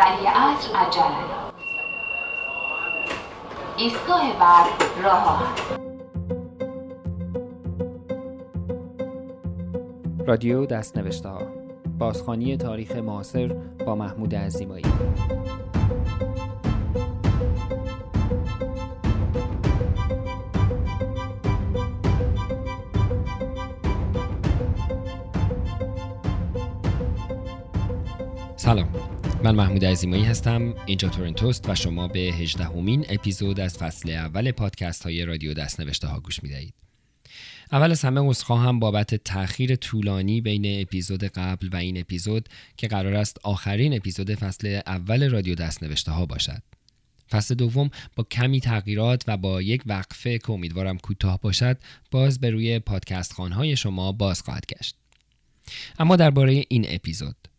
ولی عصر عجله ایستگاه بعد راه رادیو دست نوشته ها بازخانی تاریخ معاصر با محمود عزیمایی. سلام. من محمود عزیمایی هستم. اینجا تورنتوست و شما به هجدهمین اپیزود از فصل اول پادکست های رادیو دست نوشته ها گوش می‌دهید. اول از همه هم بابت تاخیر طولانی بین اپیزود قبل و این اپیزود که قرار است آخرین اپیزود فصل اول رادیو دست نوشته ها باشد. فصل دوم با کمی تغییرات و با یک وقفه که امیدوارم کوتاه باشد باز به روی پادکست خانهای شما باز خواهد گشت. اما درباره این اپیزود.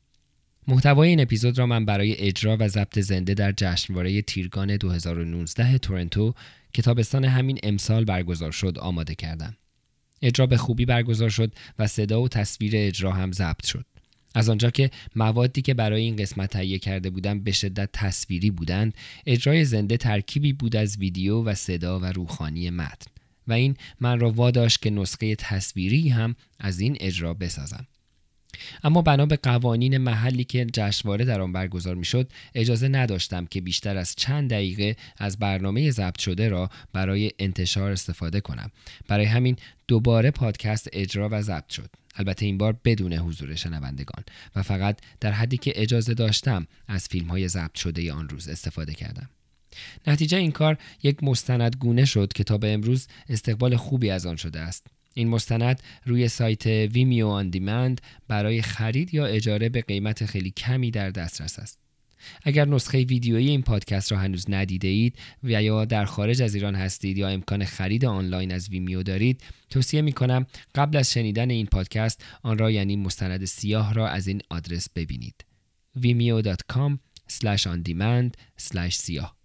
محتوای این اپیزود را من برای اجرا و ضبط زنده در جشنواره تیرگان 2019 تورنتو که تابستان همین امسال برگزار شد آماده کردم. اجرا به خوبی برگزار شد و صدا و تصویر اجرا هم ضبط شد. از آنجا که موادی که برای این قسمت تهیه کرده بودم به شدت تصویری بودند، اجرای زنده ترکیبی بود از ویدیو و صدا و روخانی متن و این من را واداشت که نسخه تصویری هم از این اجرا بسازم. اما بنا به قوانین محلی که جشنواره در آن برگزار می‌شد اجازه نداشتم که بیشتر از چند دقیقه از برنامه ضبط شده را برای انتشار استفاده کنم. برای همین دوباره پادکست اجرا و ضبط شد. البته این بار بدون حضور شنوندگان و فقط در حدی که اجازه داشتم از فیلم های ضبط شده آن روز استفاده کردم. نتیجه این کار یک مستندگونه شد که تا به امروز استقبال خوبی از آن شده است. این مستند روی سایت ویمیو آن دیمند برای خرید یا اجاره به قیمت خیلی کمی در دسترس است. اگر نسخه ویدیویی این پادکست را هنوز ندیده اید و یا در خارج از ایران هستید یا امکان خرید آنلاین از ویمیو دارید توصیه می کنم قبل از شنیدن این پادکست آن را یعنی مستند سیاه را از این آدرس ببینید vimeo.com on demand سیاه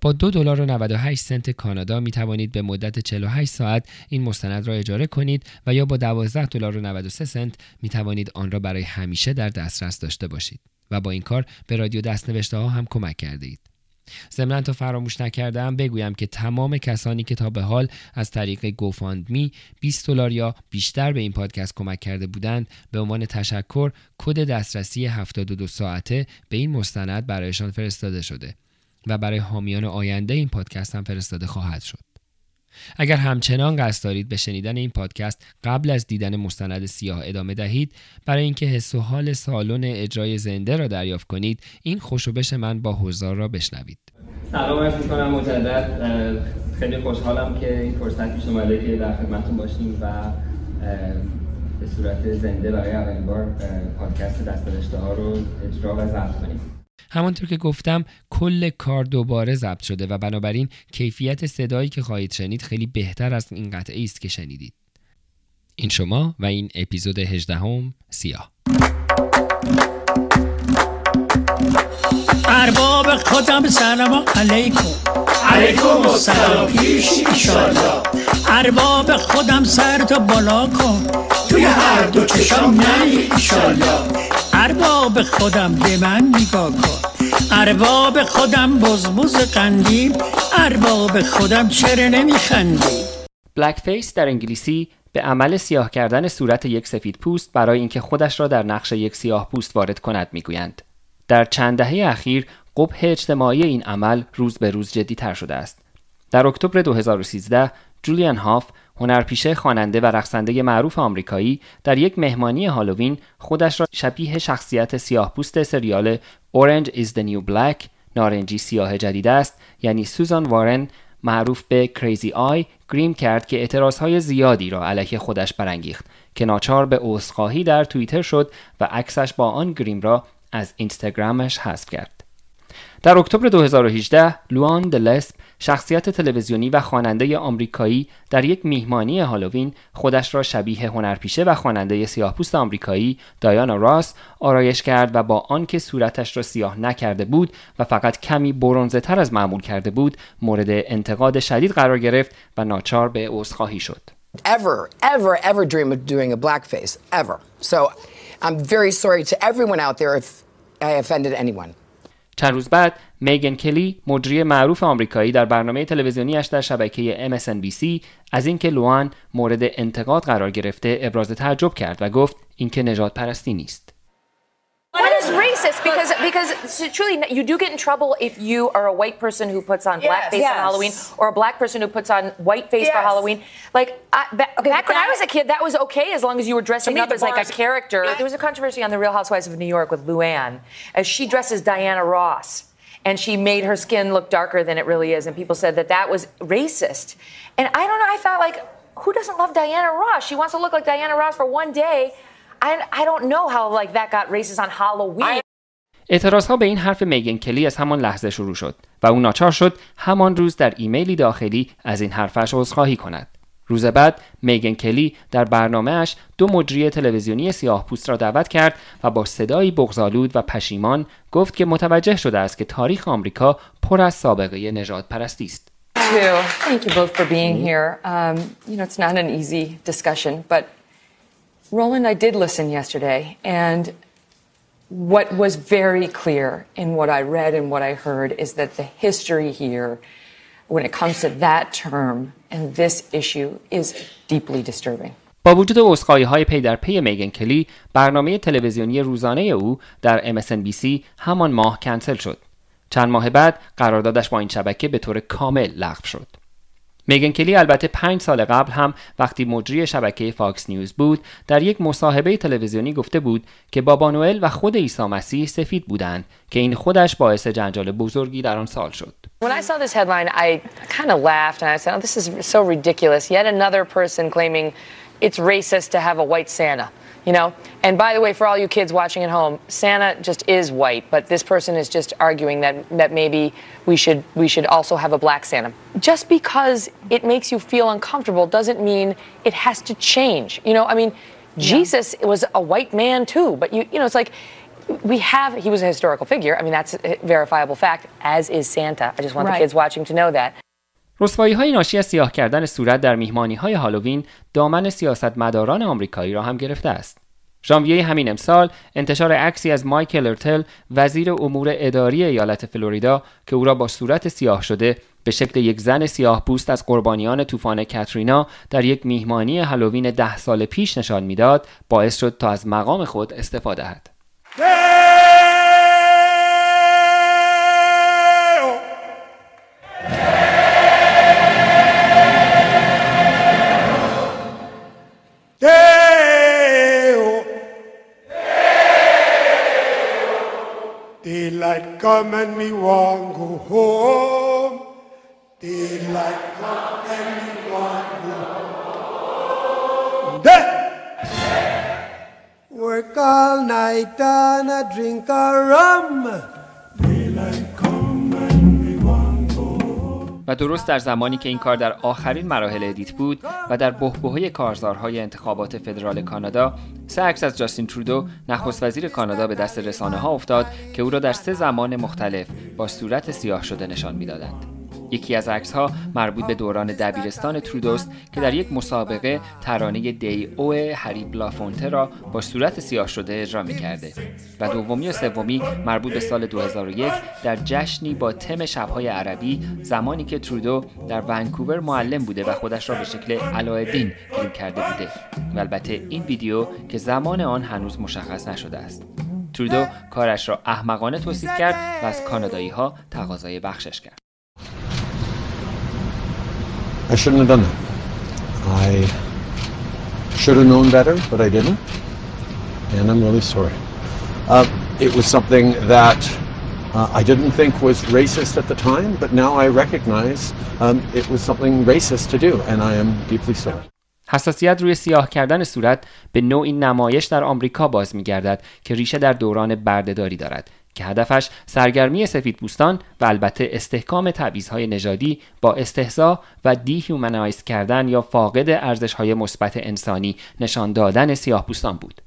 با دو دلار و 98 سنت کانادا می توانید به مدت 48 ساعت این مستند را اجاره کنید و یا با 12 دلار و 93 سنت می توانید آن را برای همیشه در دسترس داشته باشید و با این کار به رادیو دست نوشته ها هم کمک کرده اید. ضمنا تا فراموش نکردم بگویم که تمام کسانی که تا به حال از طریق گوفاندمی 20 دلار یا بیشتر به این پادکست کمک کرده بودند به عنوان تشکر کد دسترسی 72 ساعته به این مستند برایشان فرستاده شده و برای حامیان آینده این پادکست هم فرستاده خواهد شد. اگر همچنان قصد دارید به شنیدن این پادکست قبل از دیدن مستند سیاه ادامه دهید برای اینکه حس و حال سالن اجرای زنده را دریافت کنید این خوشوبش من با حضار را بشنوید. سلام عرض می‌کنم مجدد. خیلی خوشحالم که این فرصت پیش اومده که در خدمتتون باشیم و به صورت زنده برای اولین بار پادکست دست ها رو اجرا و ضبط کنیم. همانطور که گفتم کل کار دوباره ضبط شده و بنابراین کیفیت صدایی که خواهید شنید خیلی بهتر از این قطعه است که شنیدید. این شما و این اپیزود 18 هم سیاه. ارباب خودم سلام علیکم. علیکم السلام. پیش ایشالله ارباب خودم سر تو بالا کن. توی هر دو چشم نی ایشالله ارباب خودم به من نگاه کن. ارباب خودم بزبز قندیم ارباب خودم چرا نمیخندی؟ blackface در انگلیسی به عمل سیاه کردن صورت یک سفید پوست برای اینکه خودش را در نقش یک سیاه پوست وارد کند می‌گویند. در چند دهه اخیر قبح اجتماعی این عمل روز به روز جدی تر شده است. در اکتبر 2013 جولیان هاف هنرپیشه خواننده و رقصنده معروف آمریکایی در یک مهمانی هالووین خودش را شبیه شخصیت سیاه پوست سریال Orange is the New Black نارنجی سیاه جدید است یعنی سوزان وارن معروف به کریزی آی گریم کرد که اعتراضهای زیادی را علیه خودش برانگیخت که ناچار به عذرخواهی در توییتر شد و عکسش با آن گریم را از اینستاگرامش حذف کرد. در اکتبر 2018 لوان دلسپ شخصیت تلویزیونی و خواننده آمریکایی در یک میهمانی هالووین خودش را شبیه هنرپیشه و خواننده سیاهپوست آمریکایی دایانا راس آرایش کرد و با آنکه صورتش را سیاه نکرده بود و فقط کمی برونزه تر از معمول کرده بود مورد انتقاد شدید قرار گرفت و ناچار به عذرخواهی شد. Ever, ever, ever dream of doing a blackface, ever. So I'm very sorry to everyone out there if I offended anyone. چند روز بعد میگن کلی مجری معروف آمریکایی در برنامه تلویزیونیش در شبکه MSNBC از اینکه لوان مورد انتقاد قرار گرفته ابراز تعجب کرد و گفت اینکه نجات پرستی نیست. Because because truly, you do get in trouble if you are a white person who puts on blackface Yes. on Halloween, or a black person who puts on whiteface for Yes. Halloween. Like I, back, back when I was a kid, that was okay as long as you were dressing up as like a character. There was a controversy on the Real Housewives of New York with Luann, as she dresses Diana Ross, and she made her skin look darker than it really is, and people said that that was racist. And I don't know. I thought like, who doesn't love Diana Ross? She wants to look like Diana Ross for one day. I, I don't know how like that got racist on Halloween. اعتراض ها به این حرف میگن کلی از همان لحظه شروع شد و او ناچار شد همان روز در ایمیلی داخلی از این حرفش عذرخواهی کند. روز بعد میگن کلی در برنامهش دو مجری تلویزیونی سیاه پوست را دعوت کرد و با صدایی بغضالود و پشیمان گفت که متوجه شده است که تاریخ آمریکا پر از سابقه نژاد پرستی است. Thank you both for being here. Um, you know, it's not an easy discussion, but Roland, I did listen yesterday, and what was very clear in what I read and what I heard is that the history here, when it comes to that term and this issue, is deeply disturbing. با وجود عذرخواهی های پی در پی میگن کلی برنامه تلویزیونی روزانه او در MSNBC همان ماه کنسل شد چند ماه بعد قراردادش با این شبکه به طور کامل لغو شد میگن کلی البته پنج سال قبل هم وقتی مجری شبکه فاکس نیوز بود در یک مصاحبه تلویزیونی گفته بود که بابا نوئل و خود عیسی مسیح سفید بودند که این خودش باعث جنجال بزرگی در آن سال شد When I saw this headline, I kind of laughed and I said, oh, this is so ridiculous. Yet another person claiming it's racist to have a white Santa, you know? And by the way, for all you kids watching at home, Santa just is white, but this person is just arguing that, that maybe we should, we should also have a black Santa. Just because it makes you feel uncomfortable doesn't mean it has to change. You know, I mean, Jesus was a white man too, but you, you know, it's like, we have he was a historical figure i mean that's a verifiable fact as is santa i just want the kids watching to know that رسوایی های ناشی از سیاه کردن صورت در میهمانی های هالووین دامن سیاستمداران آمریکایی را هم گرفته است. ژانویه همین امسال انتشار عکسی از مایکل ارتل وزیر امور اداری ایالت فلوریدا که او را با صورت سیاه شده به شکل یک زن سیاه پوست از قربانیان طوفان کاترینا در یک میهمانی هالووین ده سال پیش نشان می‌داد باعث شد تا از مقام خود استفاده دهد. Daylight come and me want go home. Daylight come and me want go home. Day. Work all night and I drink a rum. و درست در زمانی که این کار در آخرین مراحل ادیت بود و در بحبوحه کارزارهای انتخابات فدرال کانادا سه عکس از جاستین ترودو نخست وزیر کانادا به دست رسانه ها افتاد که او را در سه زمان مختلف با صورت سیاه شده نشان می‌دادند. یکی از عکس ها مربوط به دوران دبیرستان ترودوست که در یک مسابقه ترانه دی او هری بلافونته را با صورت سیاه شده اجرا می کرده و دومی و سومی مربوط به سال 2001 در جشنی با تم شبهای عربی زمانی که ترودو در ونکوور معلم بوده و خودش را به شکل علایالدین فیلم کرده بوده و البته این ویدیو که زمان آن هنوز مشخص نشده است. ترودو کارش را احمقانه توصیف کرد و از کانادایی ها تقاضای بخشش کرد. I shouldn't have done that. I should have known better, but I didn't. And I'm really sorry. Uh, it was something that uh, I didn't think was racist at the time, but now I recognize um, it was something racist to do, and I am deeply sorry. حساسیت روی سیاه کردن صورت به نوعی نمایش در آمریکا باز می‌گردد که ریشه در دوران بردهداری دارد که هدفش سرگرمی سفیدپوستان و البته استحکام تبعیض‌های نژادی با استهزا و dehumanize کردن یا فاقد ارزش‌های مثبت انسانی نشان دادن سیاه‌پوستان بود.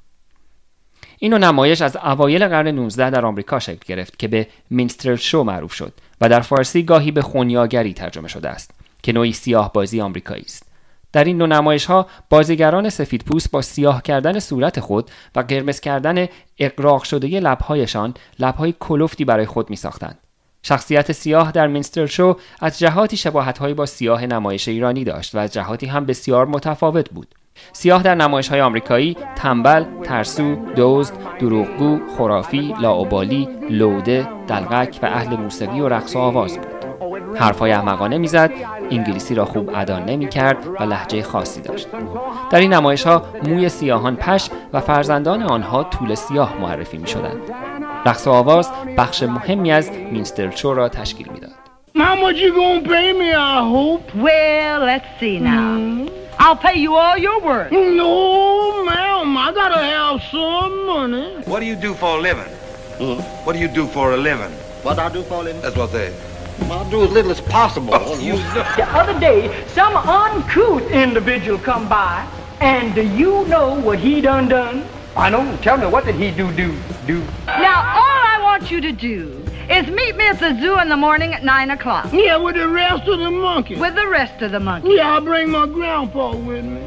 این نمایش از اوایل قرن 19 در آمریکا شکل گرفت که به minstrel show معروف شد و در فارسی گاهی به خونیاگری ترجمه شده است که نوعی سیاه بازی آمریکایی است. در این نوع نمایش ها بازیگران سفید پوست با سیاه کردن صورت خود و قرمز کردن اقراق شده لبهایشان لبهای کلفتی برای خود می ساختند. شخصیت سیاه در مینستر شو از جهاتی شباهتهایی با سیاه نمایش ایرانی داشت و از جهاتی هم بسیار متفاوت بود. سیاه در نمایش های آمریکایی تنبل، ترسو، دزد، دروغگو، خرافی، لاعبالی، لوده، دلغک و اهل موسیقی و رقص و آواز بود. حرفهای احمقانه می‌زد انگلیسی را خوب ادا نمی‌کرد و لحجه خاصی داشت در این نمایش ها موی سیاهان پشم و فرزندان آنها طول سیاه معرفی می‌شدند رقص و آواز بخش مهمی از مینستر چو را تشکیل می‌داد I'll pay you all your work. No, ma'am, I gotta have some money. What do you do for a living? Mm -hmm. What do you do for a living? What I do for a living? That's what they I'll do as little as possible. you The other day, some uncouth individual come by, and do you know what he done done? I know. Tell me, what did he do, do, do? Now, all I want you to do is meet me at the zoo in the morning at 9 o'clock. Yeah, with the rest of the monkeys. With the rest of the monkeys. Yeah, I'll bring my grandpa with me.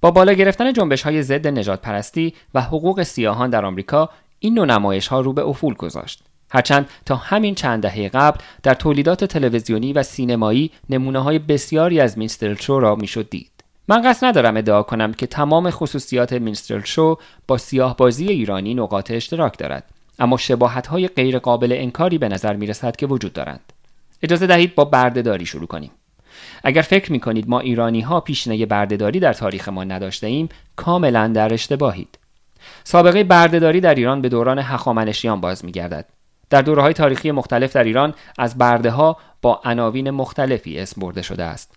با بالا گرفتن جنبش های ضد نجات پرستی و حقوق سیاهان در آمریکا این نوع نمایش ها رو به افول گذاشت. هرچند تا همین چند دهه قبل در تولیدات تلویزیونی و سینمایی نمونه های بسیاری از مینسترل شو را می‌شد دید. من قصد ندارم ادعا کنم که تمام خصوصیات مینسترل شو با سیاه بازی ایرانی نقاط اشتراک دارد اما شباهت های غیر قابل انکاری به نظر می رسد که وجود دارند. اجازه دهید با بردهداری شروع کنیم. اگر فکر می کنید ما ایرانی ها پیشینه بردهداری در تاریخ ما نداشته ایم کاملا در اشتباهید. سابقه بردهداری در ایران به دوران هخامنشیان باز می گردد. در دوره های تاریخی مختلف در ایران از برده ها با عناوین مختلفی اسم برده شده است.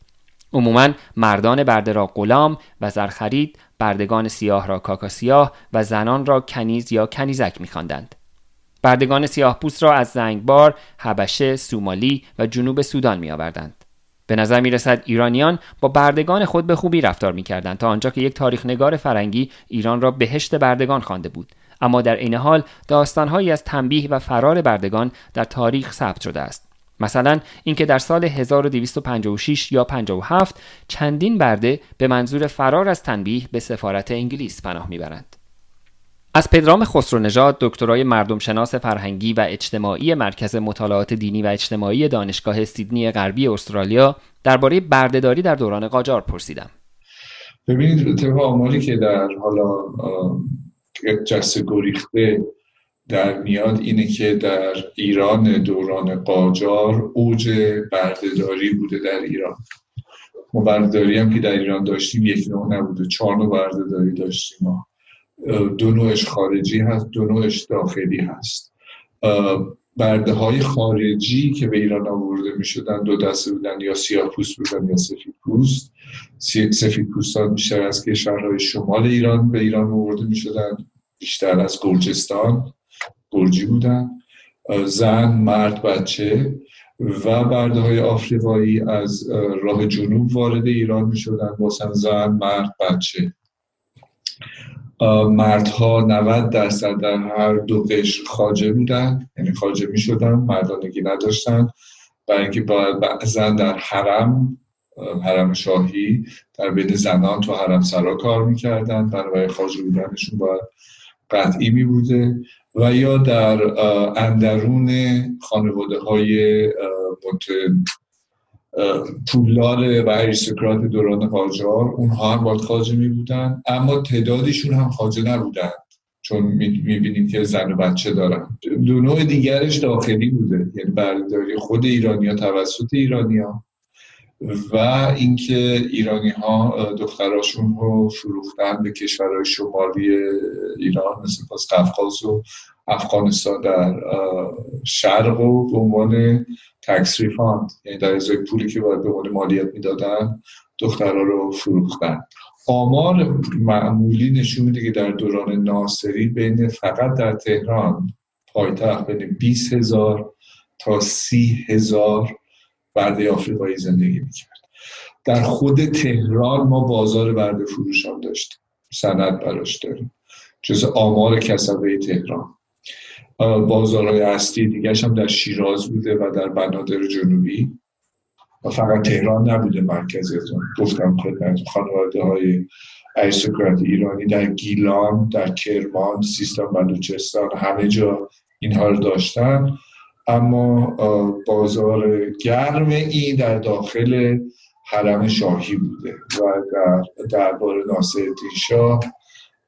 عموما مردان برده را غلام و زرخرید، بردگان سیاه را کاکا سیاه و زنان را کنیز یا کنیزک می‌خواندند. بردگان سیاه پوست را از زنگبار، حبشه، سومالی و جنوب سودان می آوردند. به نظر می رسد ایرانیان با بردگان خود به خوبی رفتار می کردند تا آنجا که یک تاریخ نگار فرنگی ایران را بهشت بردگان خوانده بود اما در این حال داستانهایی از تنبیه و فرار بردگان در تاریخ ثبت شده است مثلا اینکه در سال 1256 یا 57 چندین برده به منظور فرار از تنبیه به سفارت انگلیس پناه می‌برند از پدرام خسرو دکترای مردم شناس فرهنگی و اجتماعی مرکز مطالعات دینی و اجتماعی دانشگاه سیدنی غربی استرالیا درباره بردهداری در دوران قاجار پرسیدم. ببینید طبق آماری که در حالا جست گریخته در میاد اینه که در ایران دوران قاجار اوج بردهداری بوده در ایران. ما بردهداری هم که در ایران داشتیم یک نوع نبوده چهار نوع بردهداری داشتیم ما. دو نوعش خارجی هست دو نوعش داخلی هست. برده های خارجی که به ایران آورده می شدن دو دسته بودن یا سیاه پوست بودن یا سفید پوست سفید پوستان بیشتر از کشورهای شمال ایران به ایران آورده می شدن بیشتر از گرجستان گرجی بودن زن مرد بچه و برده های آفریقایی از راه جنوب وارد ایران می شدن واسه زن مرد بچه. مردها 90 درصد در هر دو قشر خاجه بودن. یعنی خاجه می شدن مردانگی نداشتن برای اینکه بعضا در حرم حرم شاهی در بین زنان تو حرم سرا کار می‌کردن. برای خاجه بودنشون باید قطعی می بوده و یا در اندرون خانواده های پولدار و اریستوکرات دوران قاجار اونها هم باید خاجه می بودن. اما تعدادشون هم خاجه نبودن چون می‌بینیم که زن و بچه دارن. دو نوع دیگرش داخلی بوده یعنی برداری خود ایرانیا توسط ایرانیا و اینکه ایرانی ها دختراشون رو فروختن به کشورهای شمالی ایران مثل پاس قفقاز و افغانستان در شرق و به عنوان تکس ریفاند یعنی در ازای پولی که باید به عنوان مالیت می‌دادن دخترها رو فروختن. آمار معمولی نشون میده که در دوران ناصری بین فقط در تهران پایتخت بین 20 هزار تا 30 هزار برده آفریقایی زندگی می‌کرد. در خود تهران ما بازار برده فروش هم داشتیم. سند براش داریم. جز آمار کسبه تهران. بازارهای اصلی دیگرش هم در شیراز بوده و در بنادر جنوبی. و فقط تهران نبوده مرکزیتون گفتم خدمت خانواده های اریستوکرات ایرانی در گیلان در کرمان سیستان بلوچستان همه جا اینها رو داشتن. اما بازار گرم این در داخل حرم شاهی بوده و در دربار ناصر شاه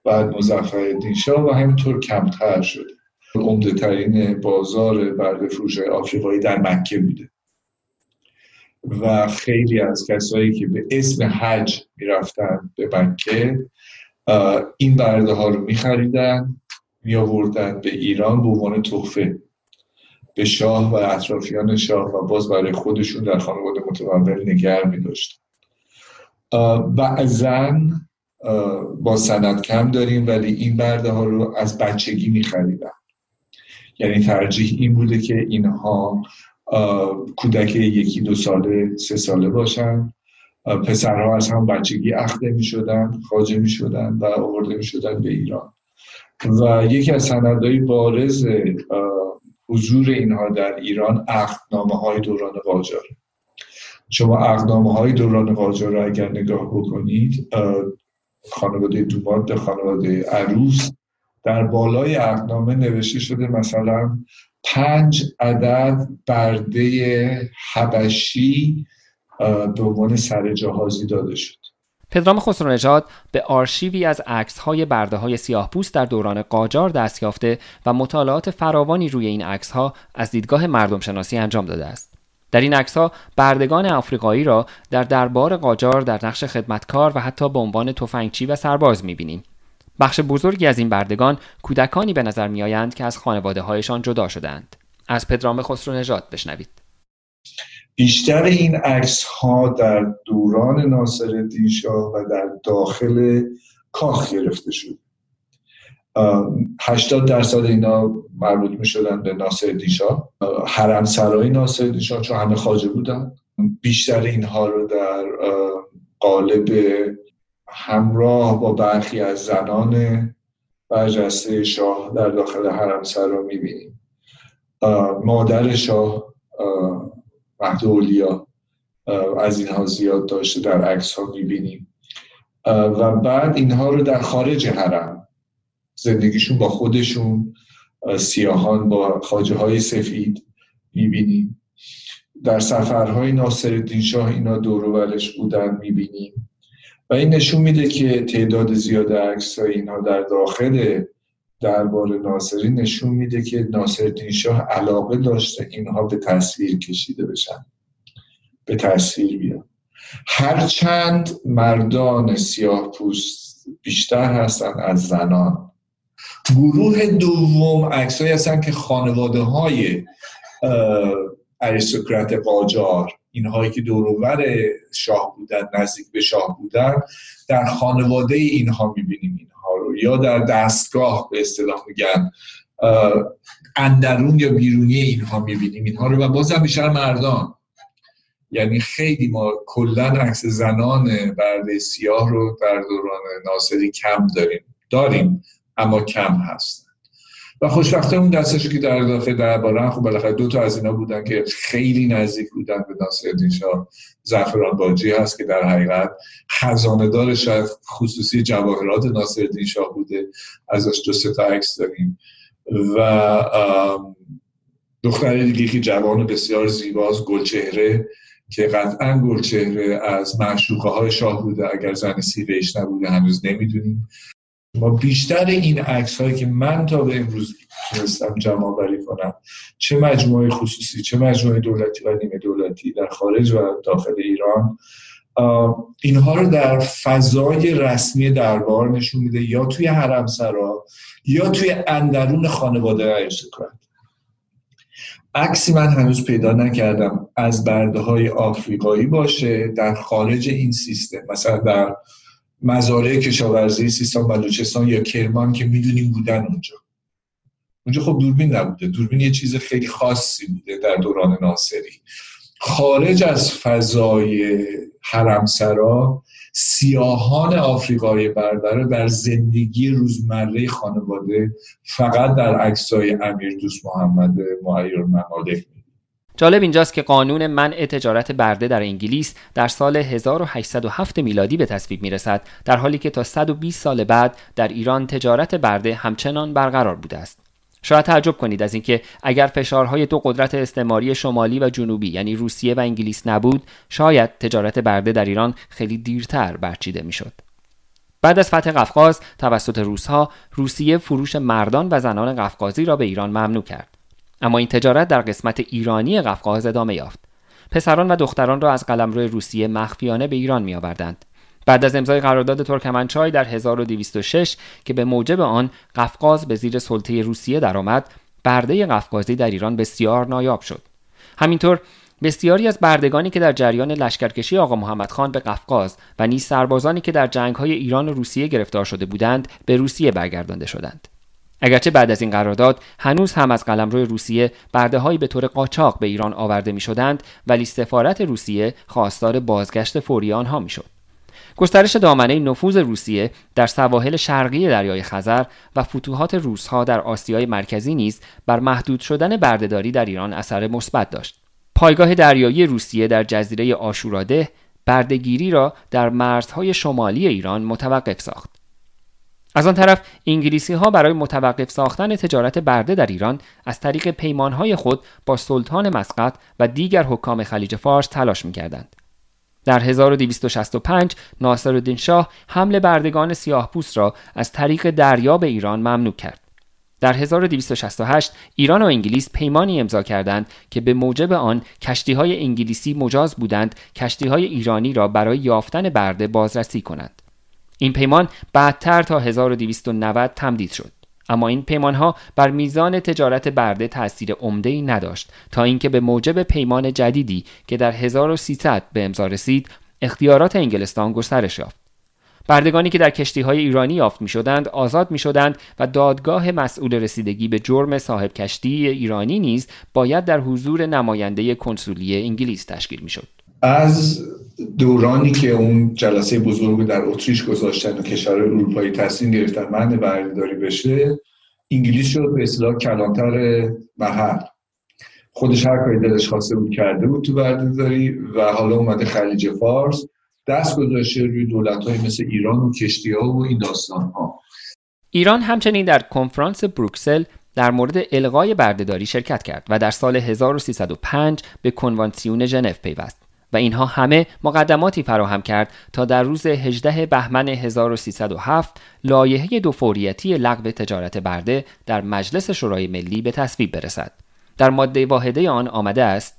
بعد مزفر شاه و همینطور کمتر شده. عمده ترین بازار برد فروش آفریقایی در مکه بوده. و خیلی از کسایی که به اسم حج می‌رفتن به مکه این برده ها رو میخریدن می آوردن به ایران به عنوان تحفه. به شاه و اطرافیان شاه و باز برای خودشون در خانواده متمول نگر می داشتن بعضا با سند کم داریم ولی این برده ها رو از بچگی می خریدن یعنی ترجیح این بوده که اینها کودک یکی دو ساله سه ساله باشن. پسرها از هم بچگی اخته می شدن خاجه می شدن و آورده می شدن به ایران. و یکی از سندهای بارز حضور اینها در ایران عقدنامه های دوران قاجار شما عقدنامه های دوران قاجار رو اگر نگاه بکنید خانواده دومات به خانواده عروس در بالای عقدنامه نوشته شده مثلا پنج عدد برده حبشی به عنوان سر جهازی داده شد پدرام خسرو به آرشیوی از عکس های برده های سیاه پوست در دوران قاجار دست یافته و مطالعات فراوانی روی این عکس ها از دیدگاه مردم شناسی انجام داده است. در این عکس ها بردگان آفریقایی را در دربار قاجار در نقش خدمتکار و حتی به عنوان تفنگچی و سرباز می‌بینیم. بخش بزرگی از این بردگان کودکانی به نظر میآیند که از خانواده هایشان جدا شدند. از پدرام خسرو نژاد بشنوید. بیشتر این عکس ها در دوران ناصر شاه و در داخل کاخ گرفته شد. 80 درصد اینا مربوط می شدن به ناصر شاه. حرم سرای ناصر شاه چون همه خاجه بودن. بیشتر اینها رو در قالب همراه با برخی از زنان برجسته شاه در داخل حرم سرا می بینیم مادر شاه مهد اولیا از اینها زیاد داشته در عکس ها می‌بینیم و بعد اینها رو در خارج حرم زندگیشون با خودشون سیاهان با خاجه های سفید می‌بینیم. در سفرهای ناصر شاه اینا دوروبرش بودن می‌بینیم. و این نشون میده که تعداد زیاد عکس اینها در داخل دربار ناصری نشون میده که ناصرالدین شاه علاقه داشته اینها به تصویر کشیده بشن. به تصویر بیان. هرچند مردان سیاه پوست بیشتر هستن از زنان گروه دوم عکسایی هستن که خانواده های اریستوکرات قاجار اینهایی که دورور شاه بودن نزدیک به شاه بودن در خانواده اینها می‌بینیم رو یا در دستگاه به اصطلاح میگن اندرون یا بیرونی اینها می‌بینیم. اینها رو و بازم بیشتر مردان. یعنی خیلی ما کلا عکس زنان برده سیاه رو در دوران ناصری کم داریم. داریم اما کم هست. و خوشبخته اون دستشو که در داخل دربارن خب بالاخره دو تا از اینا بودن که خیلی نزدیک بودن به ناصرالدین شاه. زعفران باجی هست که در حقیقت خزانه دار شاید خصوصی جواهرات ناصرالدین شاه بوده. ازش دو سه تا عکس داریم. و دختر دیگه که جوان بسیار زیباست گلچهره که قطعا گلچهره از معشوقه های شاه بوده. اگر زن سیرهش نبوده هنوز نمی‌دونیم. ما بیشتر این عکس هایی که من تا به امروز تونستم جمع بری کنم چه مجموعه خصوصی چه مجموعه دولتی و نیمه دولتی در خارج و داخل ایران اینها رو در فضای رسمی دربار نشون میده یا توی حرم سرا یا توی اندرون خانواده ارستوکرات عکسی من هنوز پیدا نکردم. از برده های آفریقایی باشه در خارج این سیستم مثلا در مزارع کشاورزی سیستان بلوچستان یا کرمان که می‌دونیم بودن اونجا. اونجا خب دوربین نبوده. دوربین یه چیز خیلی خاصی بوده در دوران ناصری. خارج از فضای حرمسرا سیاهان آفریقای برده در زندگی روزمره خانواده فقط در عکسای امیر دوست محمد معیر ممالک جالب اینجاست که قانون منع تجارت برده در انگلیس در سال 1807 میلادی به تصویب می‌رسد در حالی که تا 120 سال بعد در ایران تجارت برده همچنان برقرار بوده است. شاید تعجب کنید از اینکه اگر فشارهای دو قدرت استعماری شمالی و جنوبی یعنی روسیه و انگلیس نبود شاید تجارت برده در ایران خیلی دیرتر برچیده می‌شد. بعد از فتح قفقاز توسط روسها روسیه فروش مردان و زنان قفقازی را به ایران ممنوع کرد. اما این تجارت در قسمت ایرانی قفقاز ادامه یافت. پسران و دختران را از قلمرو روسیه مخفیانه به ایران می آوردند. بعد از امضای قرارداد ترکمنچای در 1206 که به موجب آن قفقاز به زیر سلطه روسیه درآمد برده قفقازی در ایران بسیار نایاب شد. همینطور بسیاری از بردگانی که در جریان لشکرکشی آقا محمد خان به قفقاز و نیز سربازانی که در جنگهای ایران و روسیه گرفتار شده بودند به روسیه برگردانده شدند. اگرچه بعد از این قرارداد هنوز هم از قلمرو روسیه برده هایی به طور قاچاق به ایران آورده می شدند ولی سفارت روسیه خواستار بازگشت فوری آنها می شد. گسترش دامنه نفوذ روسیه در سواحل شرقی دریای خزر و فتوحات روسها در آسیای مرکزی نیز بر محدود شدن بردهداری در ایران اثر مثبت داشت. پایگاه دریایی روسیه در جزیره آشوراده بردگیری را در مرزهای شمالی ایران متوقف ساخت. از آن طرف انگلیسی ها برای متوقف ساختن تجارت برده در ایران از طریق پیمان های خود با سلطان مسقط و دیگر حکام خلیج فارس تلاش می کردند. در 1265 ناصرالدین شاه حمل بردگان سیاه پوست را از طریق دریا به ایران ممنوع کرد. در 1268 ایران و انگلیس پیمانی امضا کردند که به موجب آن کشتی های انگلیسی مجاز بودند کشتی های ایرانی را برای یافتن برده بازرسی کنند. این پیمان بعدتر تا 1290 تمدید شد. اما این پیمان ها بر میزان تجارت برده تاثیر عمده ای نداشت تا اینکه به موجب پیمان جدیدی که در 1300 به امضا رسید اختیارات انگلستان گسترش یافت بردگانی که در کشتی های ایرانی یافت می شدند آزاد می شدند و دادگاه مسئول رسیدگی به جرم صاحب کشتی ایرانی نیز باید در حضور نماینده کنسولی انگلیس تشکیل می شد. از دورانی که اون جلسه بزرگ در اتریش گذاشتن و کشور اروپایی تصمیم گرفتن من بردهداری بشه انگلیس شد به اصطلاح کلانتر محل. خودش هر کاری دلش خواسته بود کرده بود تو بردهداری و حالا اومده خلیج فارس. دست گذاشته روی دولت های مثل ایران و کشتی ها و این داستان ها ایران همچنین در کنفرانس بروکسل در مورد الغای بردهداری شرکت کرد و در سال 1305 به کنوانسیون ژنو پیوست. و اینها همه مقدماتی فراهم کرد تا در روز 18 بهمن 1307 لایحه دو فوریتی لغو تجارت برده در مجلس شورای ملی به تصویب برسد. در ماده واحده آن آمده است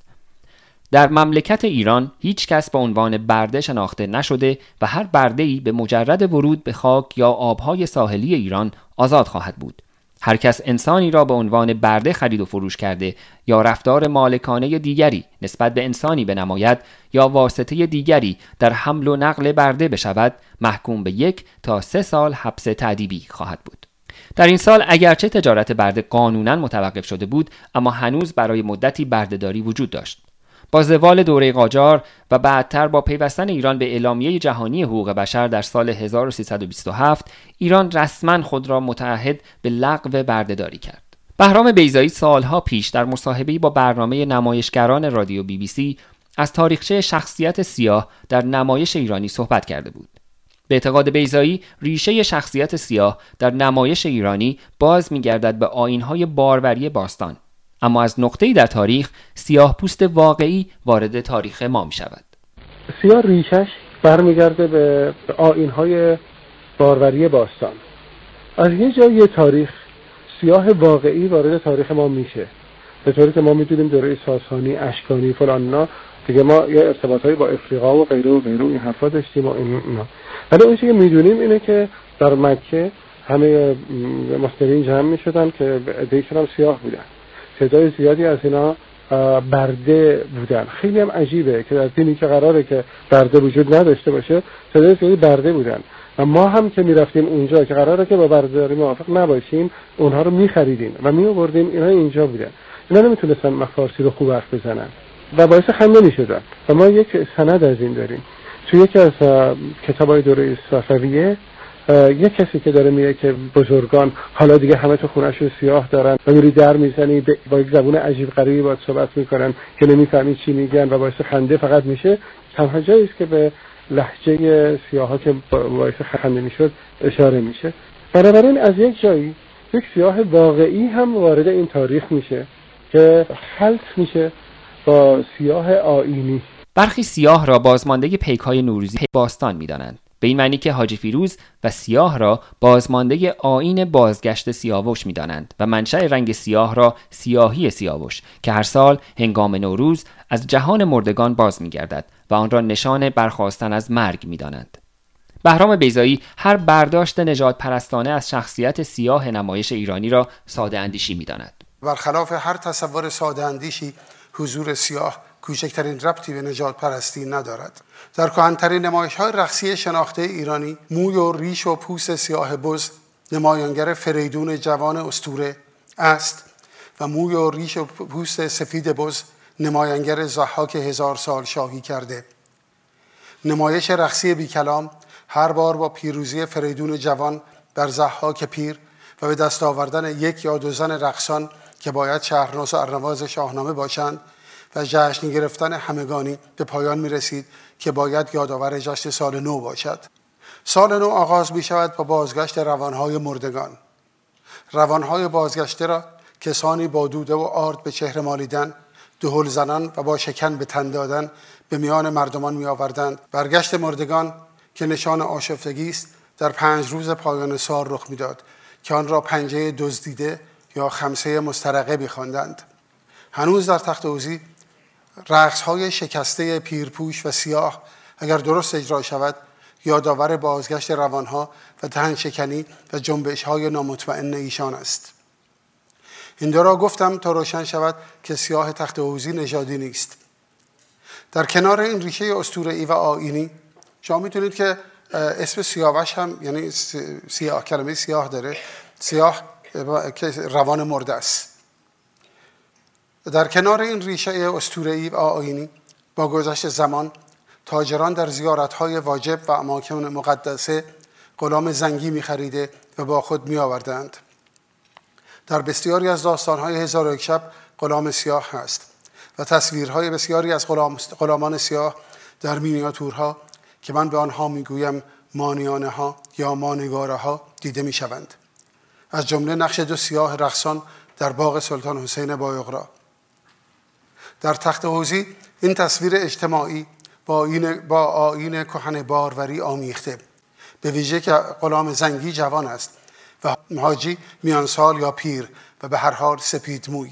در مملکت ایران هیچ کس به عنوان برده شناخته نشده و هر برده ای به مجرد ورود به خاک یا آبهای ساحلی ایران آزاد خواهد بود هر کس انسانی را به عنوان برده خرید و فروش کرده یا رفتار مالکانه دیگری نسبت به انسانی بنماید یا واسطه دیگری در حمل و نقل برده بشود محکوم به یک تا سه سال حبس تعدیبی خواهد بود. در این سال اگرچه تجارت برده قانونا متوقف شده بود اما هنوز برای مدتی بردهداری وجود داشت. با زوال دوره قاجار و بعدتر با پیوستن ایران به اعلامیه جهانی حقوق بشر در سال 1327 ایران رسما خود را متعهد به لغو بردهداری کرد. بهرام بیزایی سالها پیش در مصاحبه‌ای با برنامه نمایشگران رادیو بی بی سی از تاریخچه شخصیت سیاه در نمایش ایرانی صحبت کرده بود. به اعتقاد بیزایی ریشه شخصیت سیاه در نمایش ایرانی باز می‌گردد به آینهای باروری باستان اما از نقطه‌ای در تاریخ سیاه پوست واقعی وارد تاریخ ما می شود سیاه ریشش برمیگرده به های باروری باستان. از یه جای تاریخ سیاه واقعی وارد تاریخ ما میشه. به طوری که ما می‌دونیم دوره ساسانی اشکانی فلان دیگه ما یه ارتباط با افریقا و غیره و غیره این حرفا داشتیم و این ولی اون که می‌دونیم اینه که در مکه همه مسلمین جمع می‌شدن که دیگه هم سیاه بودن. تعداد زیادی از اینا برده بودن. خیلی هم عجیبه که در دینی که قراره که برده وجود نداشته باشه تعداد زیادی برده بودن. و ما هم که می‌رفتیم اونجا که قراره که با بردهداری موافق نباشیم اونها رو میخریدیم و میآوردیم اینا اینجا بودن. اینا نمی‌تونستن مفارسی رو خوب حرف بزنن. و باعث خنده می‌شدن. و ما یک سند از این داریم. توی یکی از کتاب های دوره صفویه یه کسی که داره میگه که بزرگان حالا دیگه همه تو خونهشون سیاه دارن و میری در می‌زنی با یک زبون عجیب غریبی باید صحبت می‌کنن که نمی‌فهمی چی میگن و باعث خنده فقط میشه. تنها است که به لحجه سیاه ها که باعث خنده می‌شد اشاره میشه. بنابراین از یک جایی یک سیاه واقعی هم وارد این تاریخ میشه که خلط میشه با سیاه آینی برخی سیاه را بازمانده پیک های نوروزی باستان می‌دانند. به این معنی که حاجی فیروز و سیاه را بازمانده آین بازگشت سیاوش می‌دانند و منشأ رنگ سیاه را سیاهی سیاوش که هر سال هنگام نوروز از جهان مردگان باز میگردد و آن را نشان برخواستن از مرگ می‌دانند. بهرام بیزایی هر برداشت نجات پرستانه از شخصیت سیاه نمایش ایرانی را ساده اندیشی می‌داند. برخلاف هر تصور ساده اندیشی حضور سیاه کوچکترین ربطی به نجات پرستی ندارد. در کهنترین نمایش های رقصی شناخته ایرانی موی و ریش و پوست سیاه بز نمایانگر فریدون جوان استوره است و موی و ریش و پوست سفید بز نمایانگر زحاک هزار سال شاهی کرده. نمایش رقصی بی کلام هر بار با پیروزی فریدون جوان بر زحاک پیر و به دست آوردن یک یا دو زن رقصان که باید شهرناز و ارنواز شاهنامه باشند و جشن گرفتن همگانی به پایان می رسید که باید یادآور جشن سال نو باشد. سال نو آغاز می شود با بازگشت روانهای مردگان. روانهای بازگشته را کسانی با دوده و آرد به چهره مالیدن دهل زنان و با شکن به تن دادن به میان مردمان می آوردند برگشت مردگان که نشان آشفتگی است در پنج روز پایان سال رخ می‌داد که آن را پنجه دزدیده یا خمسه مسترقه میخواندند هنوز در تخت اوزی رقص های شکسته پیرپوش و سیاه اگر درست اجرا شود یادآور بازگشت روانها و دهن شکنی و جنبش های نامطمئن ایشان است. این را گفتم تا روشن شود که سیاه تخت اوزی نژادی نیست. در کنار این ریشه ای و آینی شما می‌تونید که اسم سیاوش هم یعنی سیاه کلمه سیاه داره. سیاه روان مرده است. در کنار این ریشه ای و آینی با گذشت زمان تاجران در زیارتهای واجب و اماکن مقدسه غلام زنگی می خریده و با خود می آوردند. در بسیاری از داستانهای هزار و یک شب غلام سیاه هست و تصویرهای بسیاری از غلام، غلامان سیاه در مینیاتورها که من به آنها می‌گویم مانیانه ها یا مانگاره ها دیده می شوند. از جمله نقش دو سیاه رقصان در باغ سلطان حسین بایغرا در تخت حوزی این تصویر اجتماعی با آین, با آین کهن باروری آمیخته. به ویژه که غلام زنگی جوان است و حاجی میان سال یا پیر و به هر حال سپید موی.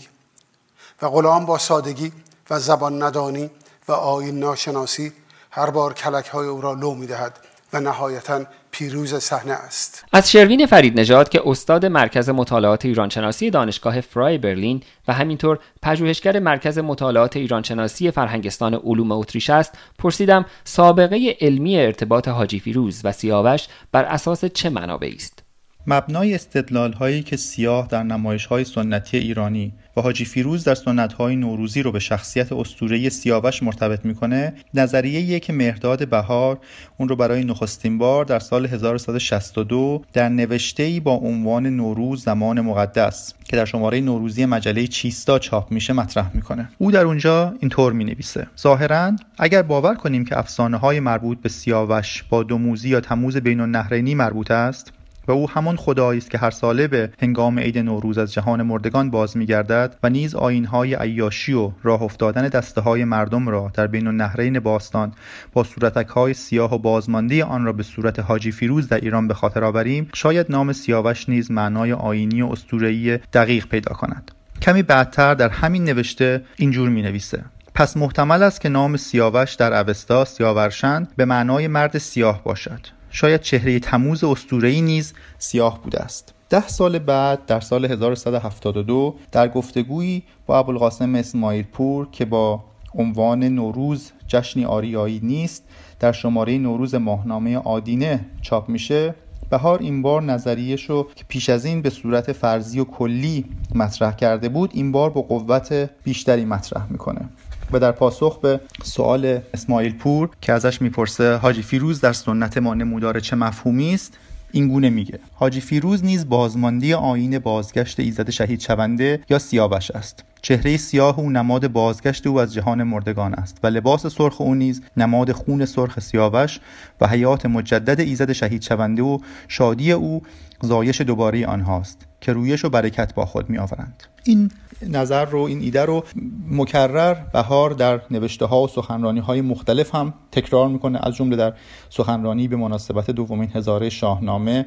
و غلام با سادگی و زبان ندانی و آین ناشناسی هر بار کلک های او را لو می دهد و نهایتا پیروز صحنه است. از شروین فرید نژاد که استاد مرکز مطالعات ایرانشناسی دانشگاه فرای برلین و همینطور پژوهشگر مرکز مطالعات ایرانشناسی فرهنگستان علوم اتریش است پرسیدم سابقه علمی ارتباط حاجی فیروز و سیاوش بر اساس چه منابعی است؟ مبنای استدلال هایی که سیاه در نمایش های سنتی ایرانی و حاجی فیروز در سنت های نوروزی رو به شخصیت اسطوره سیاوش مرتبط می‌کنه نظریه که مهرداد بهار اون رو برای نخستین بار در سال 1162 در نوشته ای با عنوان نوروز زمان مقدس که در شماره نوروزی مجله چیستا چاپ میشه مطرح می‌کنه. او در اونجا اینطور می نویسه ظاهرا اگر باور کنیم که افسانه های مربوط به سیاوش با دوموزی یا تموز بین النهرینی مربوط است و او همان خدایی است که هر ساله به هنگام عید نوروز از جهان مردگان باز میگردد و نیز آینهای عیاشی و راه افتادن دسته های مردم را در بین النهرین باستان با صورتک های سیاه و بازمانده آن را به صورت حاجی فیروز در ایران به خاطر آوریم شاید نام سیاوش نیز معنای آینی و اسطوره‌ای دقیق پیدا کند. کمی بعدتر در همین نوشته اینجور می نویسه پس محتمل است که نام سیاوش در اوستا سیاورشند به معنای مرد سیاه باشد. شاید چهره تموز استورهی نیز سیاه بوده است. ده سال بعد در سال 1172 در گفتگویی با ابوالقاسم اسماعیل پور که با عنوان نوروز جشنی آریایی نیست در شماره نوروز ماهنامه آدینه چاپ میشه بهار این بار نظریش رو که پیش از این به صورت فرضی و کلی مطرح کرده بود این بار با قوت بیشتری مطرح می‌کنه. و در پاسخ به سوال اسماعیل پور که ازش می‌پرسه حاجی فیروز در سنت ما نمودار چه مفهومی است؟ این گونه میگه. حاجی فیروز نیز بازماندی آین بازگشت ایزد شهید شونده یا سیاوش است. چهره سیاه او نماد بازگشت او از جهان مردگان است و لباس سرخ او نیز نماد خون سرخ سیاوش و حیات مجدد ایزد شهید شونده و شادی او زایش دوباره آنهاست. که رویش و برکت با خود می آورند این نظر رو این ایده رو مکرر بهار در نوشته ها و سخنرانی های مختلف هم تکرار می‌کنه از جمله در سخنرانی به مناسبت دومین هزاره شاهنامه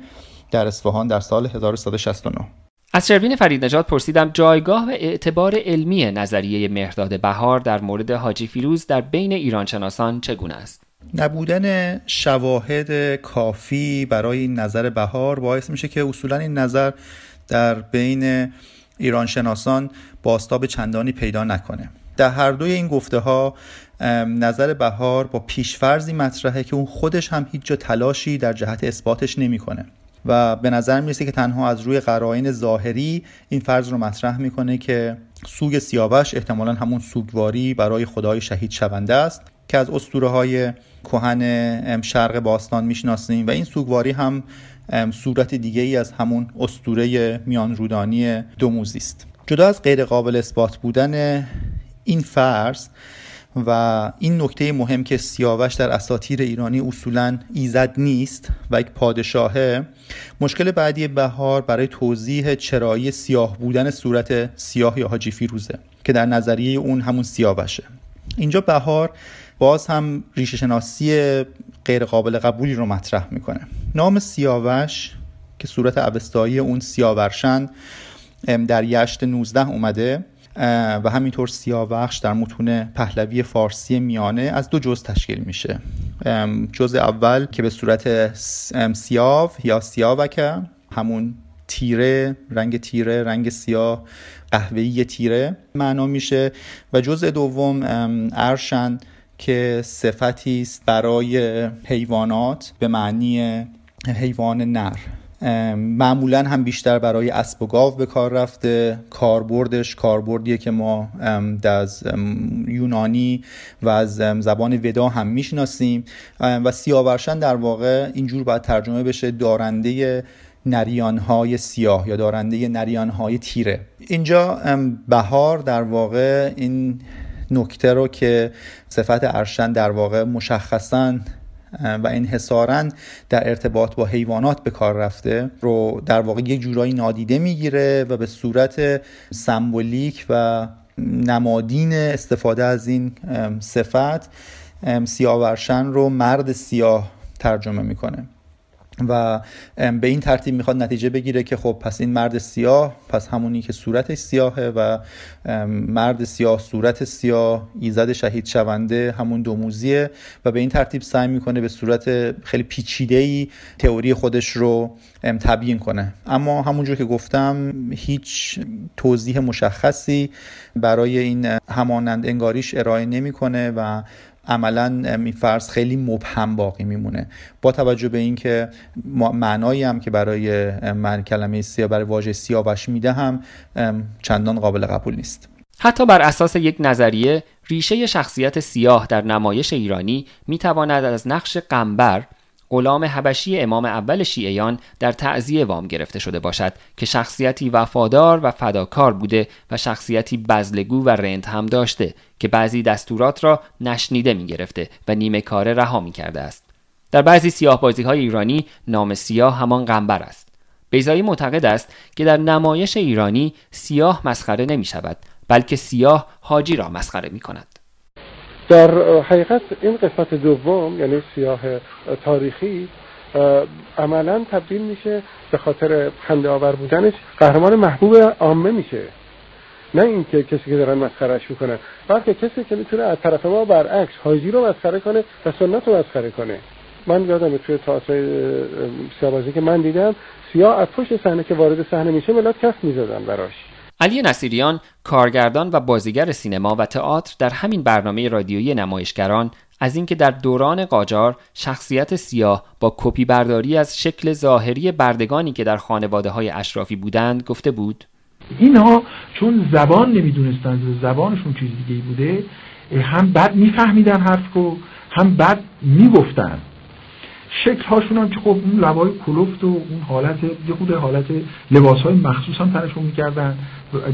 در اصفهان در سال 1369 از شروین فرید نجات پرسیدم جایگاه و اعتبار علمی نظریه مهرداد بهار در مورد حاجی فیروز در بین ایرانشناسان چگونه است؟ نبودن شواهد کافی برای این نظر بهار باعث میشه که اصولا این نظر در بین ایران شناسان باستاب چندانی پیدا نکنه. در هر دوی این گفته ها نظر بهار با پیشفرزی مطرحه که اون خودش هم هیچ جا تلاشی در جهت اثباتش نمی‌کنه. و به نظر می‌رسه که تنها از روی قرائن ظاهری این فرض رو مطرح می‌کنه که سوگ سیاوش احتمالا همون سوگواری برای خدای شهید شونده است که از اسطوره های کهن شرق باستان می‌شناسیم و این سوگواری هم صورت دیگه ای از همون اسطوره میان رودانی دوموزی است. جدا از غیر قابل اثبات بودن این فرض و این نکته مهم که سیاوش در اساطیر ایرانی اصولا ایزد نیست و یک پادشاهه مشکل بعدی بهار برای توضیح چرایی سیاه بودن صورت سیاه یا حاجی فیروزه که در نظریه اون همون سیاوشه. اینجا بهار باز هم ریشه شناسی غیر قابل قبولی رو مطرح می‌کنه. نام سیاوش که صورت اوستایی اون سیاورشن در یشت 19 اومده و همینطور سیاوخش در متون پهلوی فارسی میانه از دو جز تشکیل میشه. جز اول که به صورت سیاو یا سیاوکه همون تیره رنگ تیره رنگ سیاه قهوه‌ای تیره معنا میشه. و جزء دوم ارشن که صفتی است برای حیوانات به معنی حیوان نر. معمولا هم بیشتر برای اسب و گاو به کار رفته. کاربردش کاربردیه که ما از یونانی و از زبان ودا هم می‌شناسیم. و سیاورشن در واقع اینجور باید ترجمه بشه دارنده نریانهای سیاه یا دارنده نریانهای تیره. اینجا بهار در واقع این نکته رو که صفت ارشن در واقع مشخصا و انحصارا در ارتباط با حیوانات به کار رفته رو در واقع یک جورایی نادیده می‌گیره و به صورت سمبولیک و نمادین استفاده از این صفت سیاورشن رو مرد سیاه ترجمه می‌کنه. و به این ترتیب می‌خواد نتیجه بگیره که خب پس این مرد سیاه پس همونی که صورتش سیاهه و مرد سیاه صورت سیاه ایزد شهید شونده همون دوموزیه و به این ترتیب سعی می‌کنه به صورت خیلی پیچیده ای تئوری خودش رو تبیین کنه. اما همونجور که گفتم هیچ توضیح مشخصی برای این همانند انگاریش ارائه نمی‌کنه و عملا این فرض خیلی مبهم باقی میمونه. با توجه به اینکه معنایی هم که برای من کلمه سیاه برای واژه سیاوش میده هم چندان قابل قبول نیست. حتی بر اساس یک نظریه ریشه شخصیت سیاه در نمایش ایرانی می‌تواند از نقش قنبر غلام حبشی امام اول شیعیان در تعذیه وام گرفته شده باشد که شخصیتی وفادار و فداکار بوده و شخصیتی بزلگو و رند هم داشته. که بعضی دستورات را نشنیده می گرفته و نیمه کاره رها می کرده است. در بعضی سیاه بازی های ایرانی نام سیاه همان قنبر است. بیزایی معتقد است که در نمایش ایرانی سیاه مسخره نمی شود بلکه سیاه حاجی را مسخره می کند. در حقیقت این قسمت دوم یعنی سیاه تاریخی عملا تبدیل میشه به خاطر خنده آور بودنش قهرمان محبوب عامه میشه نه اینکه کسی که دارن مسخرش می‌کنن بلکه کسی که می‌تونه از طرف ما برعکس حاجی رو مسخره کنه و سنت رو مسخره کنه. من یادم توی تئاتر سیابازی که من دیدم سیاه از پشت صحنه که وارد صحنه میشه ملت کف می‌زدن براش. علی نصیریان کارگردان و بازیگر سینما و تئاتر در همین برنامه رادیویی نمایشگران از اینکه در دوران قاجار شخصیت سیاه با کپی برداری از شکل ظاهری بردگانی که در خانواده های اشرافی بودند گفته بود اینها چون زبان نمی‌دونستند و زبانشون چیز دیگه بوده هم بد میفهمیدن حرف رو هم بد می‌گفتن. شکل هاشون هم که خب اون لبای کلفت و اون حالت یه خود حالت لباس های مخصوص هم تنشون می‌کردن.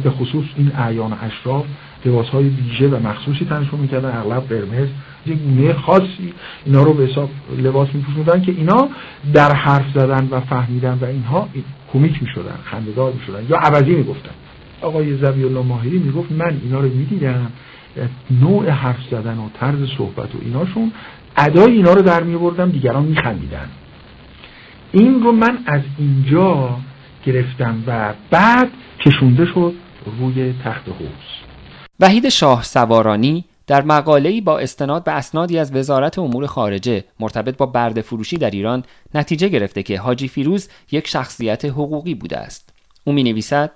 به خصوص این اعیان اشراف لباس های ویژه و مخصوصی تنشون می‌کردن اغلب قرمز یک گونه خاصی. اینا رو به حساب لباس میپوشوندن که اینا در حرف زدن و فهمیدن و اینها کمیک می‌شدن خندهدار می‌شدن یا عوضی می‌گفتن. آقای زبی الله ماهری می‌گفت من اینا رو می‌دیدم نوع حرف زدن و طرز صحبت و ایناشون ادای اینا رو در میبردم دیگران میخندیدن. این رو من از اینجا گرفتم و بعد کشونده شد روی تخت حوز وحید شاه سوارانی در مقاله‌ای با استناد به اسنادی از وزارت امور خارجه مرتبط با برد فروشی در ایران نتیجه گرفته که حاجی فیروز یک شخصیت حقوقی بوده است. او می نویسد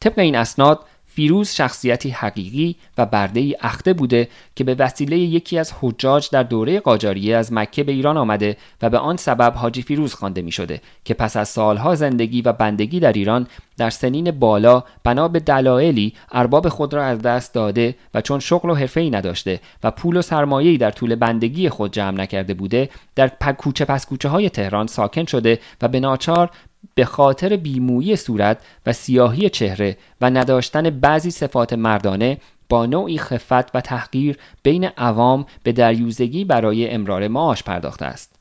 طبق این اسناد فیروز شخصیتی حقیقی و برده ای اخته بوده که به وسیله یکی از حجاج در دوره قاجاریه از مکه به ایران آمده و به آن سبب حاجی فیروز خوانده می شده که پس از سالها زندگی و بندگی در ایران در سنین بالا بنا به دلایلی ارباب خود را از دست داده و چون شغل و ای نداشته و پول و سرمایه‌ای در طول بندگی خود جمع نکرده بوده در کوچه پس کوچه های تهران ساکن شده و به ناچار به خاطر بیمویی صورت و سیاهی چهره و نداشتن بعضی صفات مردانه با نوعی خفت و تحقیر بین عوام به دریوزگی برای امرار معاش پرداخته است.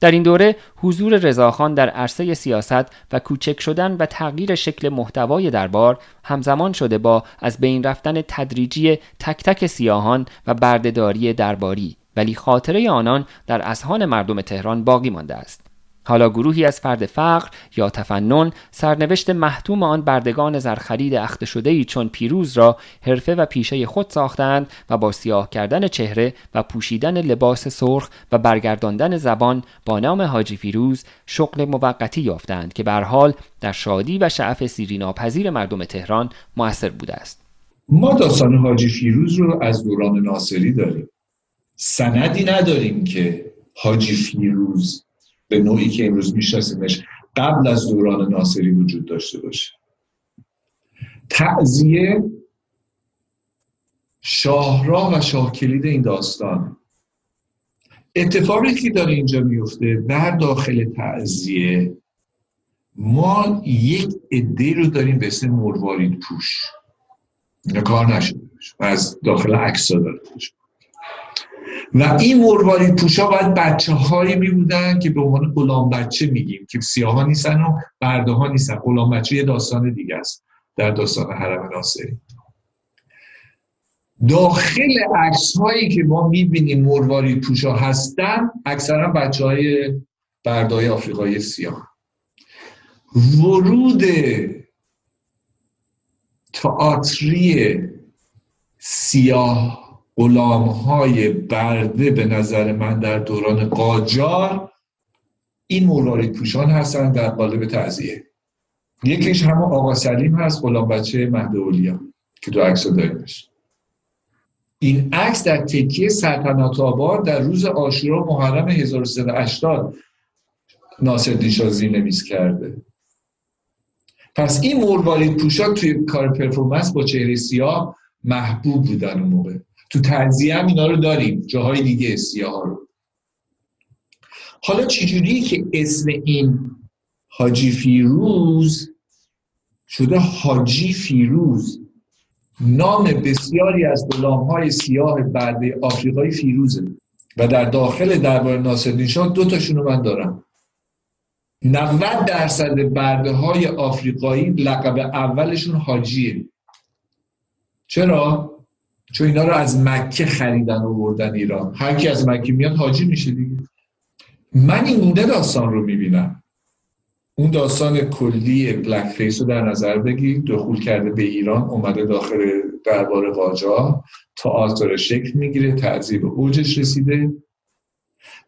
در این دوره حضور رضاخان در عرصه سیاست و کوچک شدن و تغییر شکل محتوای دربار همزمان شده با از بین رفتن تدریجی تک تک سیاهان و بردهداری درباری ولی خاطره آنان در اذهان مردم تهران باقی مانده است. حالا گروهی از فرد فقر یا تفنن سرنوشت محتوم آن بردگان زرخرید اخته شده ای چون پیروز را حرفه و پیشه خود ساختند و با سیاه کردن چهره و پوشیدن لباس سرخ و برگرداندن زبان با نام حاجی فیروز شغل موقتی یافتند که بر حال در شادی و شعف سیری ناپذیر مردم تهران موثر بوده است. ما داستان حاجی فیروز رو از دوران ناصری داریم. سندی نداریم که حاجی فیروز به نوعی که امروز میشناسیمش قبل از دوران ناصری وجود داشته باشه. تعذیه شاهراه و شاه کلید این داستان. اتفاقی که داره اینجا میفته در داخل تعذیه ما یک عده رو داریم به اسم مروارید پوش. اینا کار نشده از داخل عکس داره و این مروارید پوشا باید بچه هایی می بودن که به عنوان غلام بچه میگیم که سیاه نیستن و برده ها نیستن. غلام بچه یه داستان دیگه است در داستان حرم ناصری. داخل عکس هایی که ما می‌بینیم مروارید پوشا هستن اکثرا بچه های بردای آفریقایی سیاه. ورود تئاتری سیاه غلام های برده به نظر من در دوران قاجار این مروارید پوشان هستن در قالب تعذیه یکیش همون آقا سلیم هست غلام بچه مهد اولیا که دو عکس داریمش این عکس در تکیه سلطنت آباد در روز آشورا محرم 1380 ناصر شازی نویس کرده. پس این مروارید پوشان توی کار پرفورمنس با چهره سیاه محبوب بودن اون موقع. تو تنزیه هم اینا رو داریم جاهای دیگه سیاه ها رو. حالا چجوری که اسم این حاجی فیروز شده حاجی فیروز؟ نام بسیاری از غلام های سیاه بعد آفریقایی فیروزه. و در داخل دربار ناصرالدین شاه دو تاشون رو من دارم. 90 درصد برده های آفریقایی لقب اولشون حاجیه. چرا؟ چون اینا رو از مکه خریدن و بردن ایران. هر کی از مکه میاد حاجی میشه دیگه. من این گونه داستان رو می‌بینم. اون داستان کلی بلک فیس رو در نظر بگیر. دخول کرده به ایران اومده داخل دربار قاجار تا شکل می‌گیره تعذیب اوجش رسیده.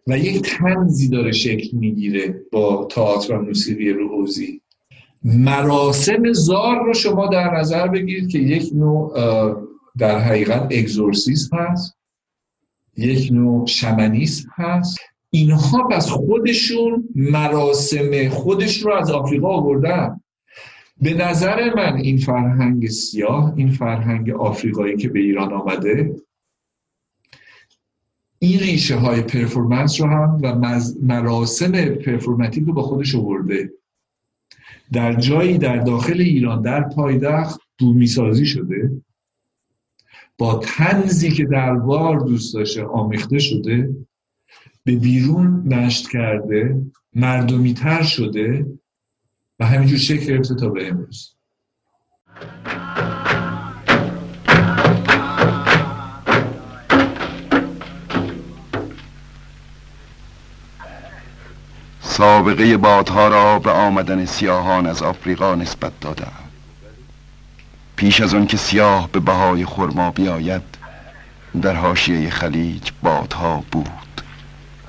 و یک تنزی داره شکل می‌گیره با تئاتر و موسیقی روحوزی. مراسم زار رو شما در نظر بگیرید که یک نوع در حقیقت اگزورسیسم هست. یک نوع شمنیسم هست. اینها پس خودشون مراسم خودش رو از آفریقا آوردن. به نظر من این فرهنگ سیاه این فرهنگ آفریقایی که به ایران آمده این ریشه های پرفورمنس رو هم و مراسم پرفورماتیک رو با خودش آورده. در جایی در داخل ایران در پایدخت بومی سازی شده. با تنزی که دربار دوست داشته آمیخته شده به بیرون نشت کرده مردمی تر شده و همینجور شکل گرفته تا به امروز. سابقه بادها را به آمدن سیاهان از آفریقا نسبت دادم. پیش از آن که سیاه به بهای خرما بیاید در حاشیه خلیج بادها بود.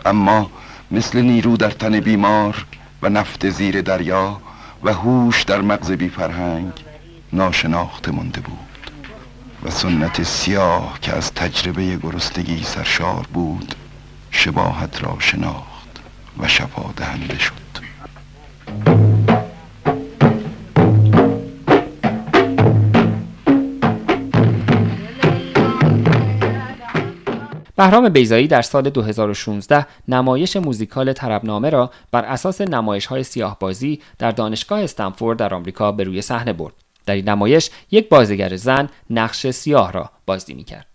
اما مثل نیرو در تن بیمار و نفت زیر دریا و هوش در مغز بی فرهنگ ناشناخته مانده بود. و سنت سیاه که از تجربه گرستگی سرشار بود شباهت را شناخت و شفا دهنده شد. بهرام بیزایی در سال 2016 نمایش موزیکال تربنامه را بر اساس نمایش های سیاه بازی در دانشگاه استنفورد در آمریکا به روی صحنه برد. در این نمایش یک بازیگر زن نقش سیاه را بازی می کرد.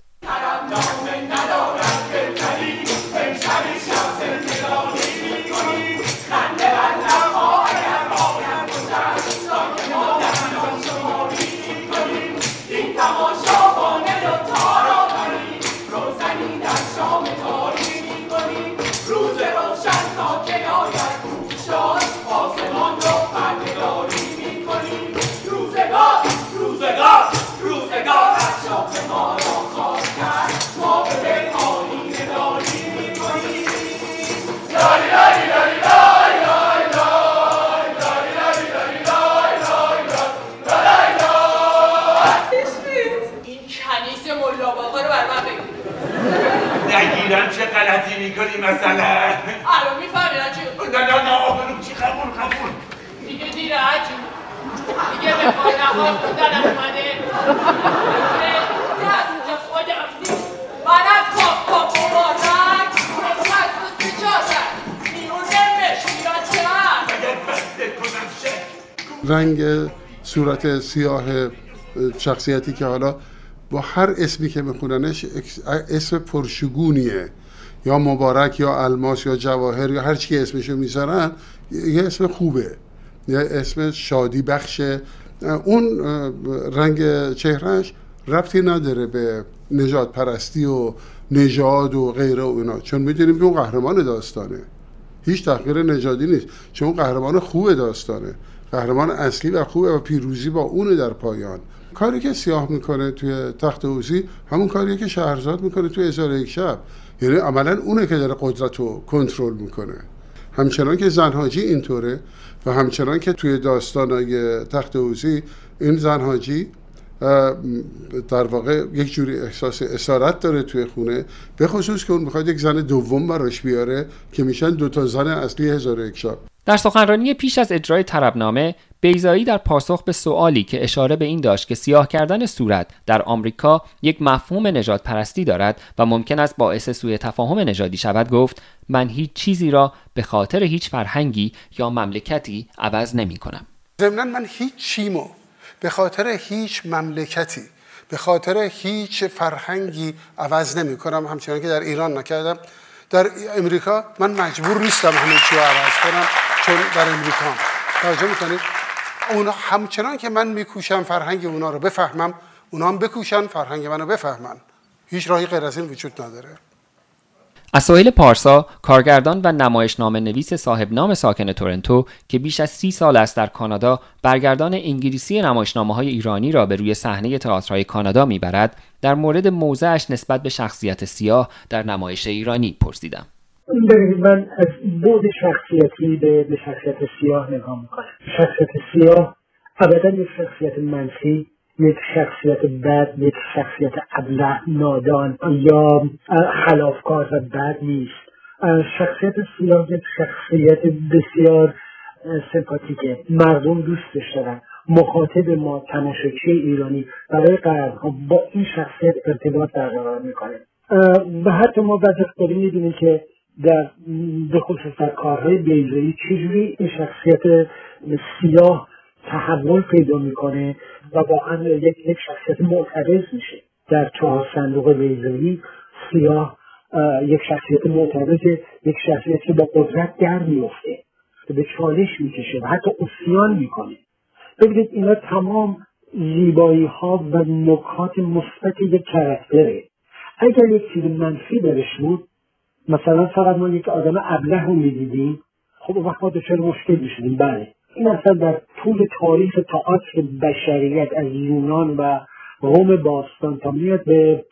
می‌کنی مثلا؟ الان می‌فهمی عجیب نه نه نه آبرو چی؟ قبول قبول. دیگه دیره عجیب دیگه به پای نخواه خوندنم اومده. خودم نیست. از پاپ اگر بسته کنم شک؟ رنگ صورت سیاه شخصیتی که حالا با هر اسمی که میخوننش اسم پرشگونیه. یا مبارک یا الماس یا جواهر یا هر چی که اسمشو می‌ذارن یه اسم خوبه. یه اسم شادی بخشه. اون رنگ چهرهش ربطی نداره به نجات پرستی و نژاد و غیره و اینا. چون می‌دونیم که اون قهرمان داستانه. هیچ تحقیر نژادی نیست. چون اون قهرمان خوب داستانه. قهرمان اصلی و خوبه و پیروزی با اونه در پایان. کاری که سیاه می‌کنه توی تخت اوزی همون کاریه که شهرزاد می‌کنه توی هزار یک شب. یعنی عملا اونه که داره قدرت رو کنترل می‌کنه. همچنان که زنهاجی اینطوره و همچنان که توی داستانای تخت اوزی این زنهاجی در واقع یک جوری احساس اسارت داره توی خونه به خصوص که اون می‌خواد یک زن دوم براش بیاره که میشن دو تا زن اصلی هزار یک شب. در سخنرانی پیش از اجرای طربنامه بیزایی در پاسخ به سوالی که اشاره به این داشت که سیاه کردن صورت در آمریکا یک مفهوم نجات پرستی دارد و ممکن است باعث سوء تفاهم نژادی شود گفت من هیچ چیزی را به خاطر هیچ فرهنگی یا مملکتی عوض نمی کنم. ضمنا من هیچ چیمو به خاطر هیچ مملکتی به خاطر هیچ فرهنگی عوض نمی کنم. همچنان که در ایران نکردم. در امریکا من مجبور نیستم همه چی رو عوض کنم چون در امریکا توجه می‌کنید؟ اونا همچنان که من میکوشم فرهنگ اونا رو بفهمم اونا هم بکوشن فرهنگ منو بفهمن. هیچ راهی غیر از این وجود نداره. اساهیل پارسا کارگردان و نمایشنامه نویس صاحب نام ساکن تورنتو که بیش از سی سال است در کانادا برگردان انگلیسی نمایشنامه های ایرانی را به روی صحنه تئاترهای کانادا می‌برد در مورد موضعش نسبت به شخصیت سیاه در نمایش ایرانی پرسیدم. من از بود شخصیتی به, به شخصیت سیاه نگاه می‌کنم. شخصیت سیاه ابدا یک شخصیت منفی یک شخصیت بد یک شخصیت ابله نادان یا خلافکار و بد نیست. شخصیت سیاه یک شخصیت بسیار سمپاتیکه. مردم دوستش دارن. مخاطب ما تماشاچی ایرانی برای قرنها با این شخصیت ارتباط برقرار می‌کنه. و حتی ما بعد داریم می‌بینیم که در به خصوص در کارهای بیزایی چجوری این شخصیت سیاه تحول پیدا می‌کنه و واقعا یک یک شخصیت معترض میشه. در چهار صندوق بیزایی سیاه یک شخصیت معترض یک شخصیت که با قدرت در میفته به چالش می‌کشه و حتی اسیان می‌کنه. ببینید اینا تمام زیبایی ها و نکات مثبت یک کرکتره. اگر یک چیز منفی درش بود مثلا فقط ما یک آدم ابله رو می‌دیدیم خب وقت ما دچار مشکل می‌شدیم. بله. این اصلا در طول تاریخ تئاتر بشریت از یونان و روم باستان تا میاد به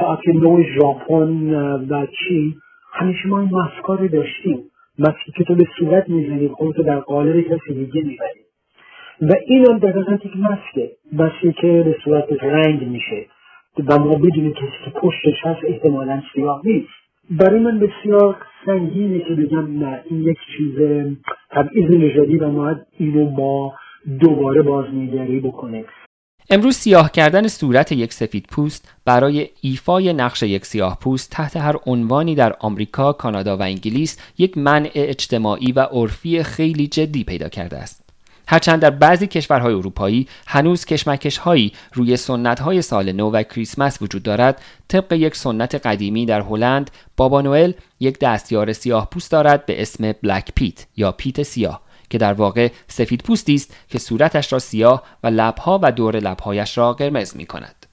تئاتر نو ژاپن و چین. همیشه ما این مسکا رو داشتیم. مسکی که تو به صورت می‌زنی خودتو در قالب کسی دیگه می‌بری. و این هم دقیقا یک مسکه. مسکی که به صورت رنگ میشه. و ما بدونیم کسی که پشتش هست احتمالا سیاه نیست. برای من بسیار سنگینه که بگم نه این یک چیز تبعیض نژادی و ما اینو با دوباره بازنگری بکنه امروز سیاه کردن صورت یک سفید پوست برای ایفای نقش یک سیاه پوست تحت هر عنوانی در آمریکا، کانادا و انگلیس یک منع اجتماعی و عرفی خیلی جدی پیدا کرده است. هرچند در بعضی کشورهای اروپایی هنوز کشمکش هایی روی سنت های سال نو و کریسمس وجود دارد طبق یک سنت قدیمی در هلند بابا نوئل یک دستیار سیاه پوست دارد به اسم بلک پیت یا پیت سیاه که در واقع سفید پوستی است که صورتش را سیاه و لبها و دور لبهایش را قرمز می کند.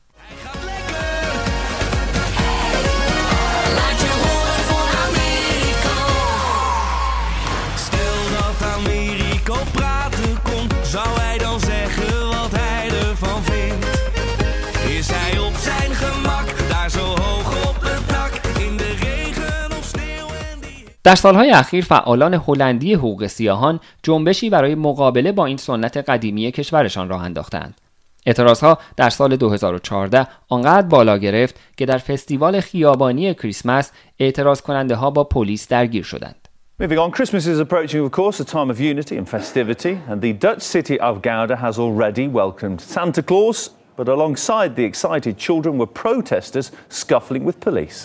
در سالهای اخیر فعالان هلندی حقوق سیاهان جنبشی برای مقابله با این سنت قدیمی کشورشان راه انداختند. اعتراضها در سال 2014 آنقدر بالا گرفت که در فستیوال خیابانی کریسمس اعتراض کننده ها با پلیس درگیر شدند. Moving on, Christmas is approaching, of course, a time of unity and festivity, and the Dutch city of Gouda has already welcomed Santa Claus, but alongside the excited children were protesters scuffling with police.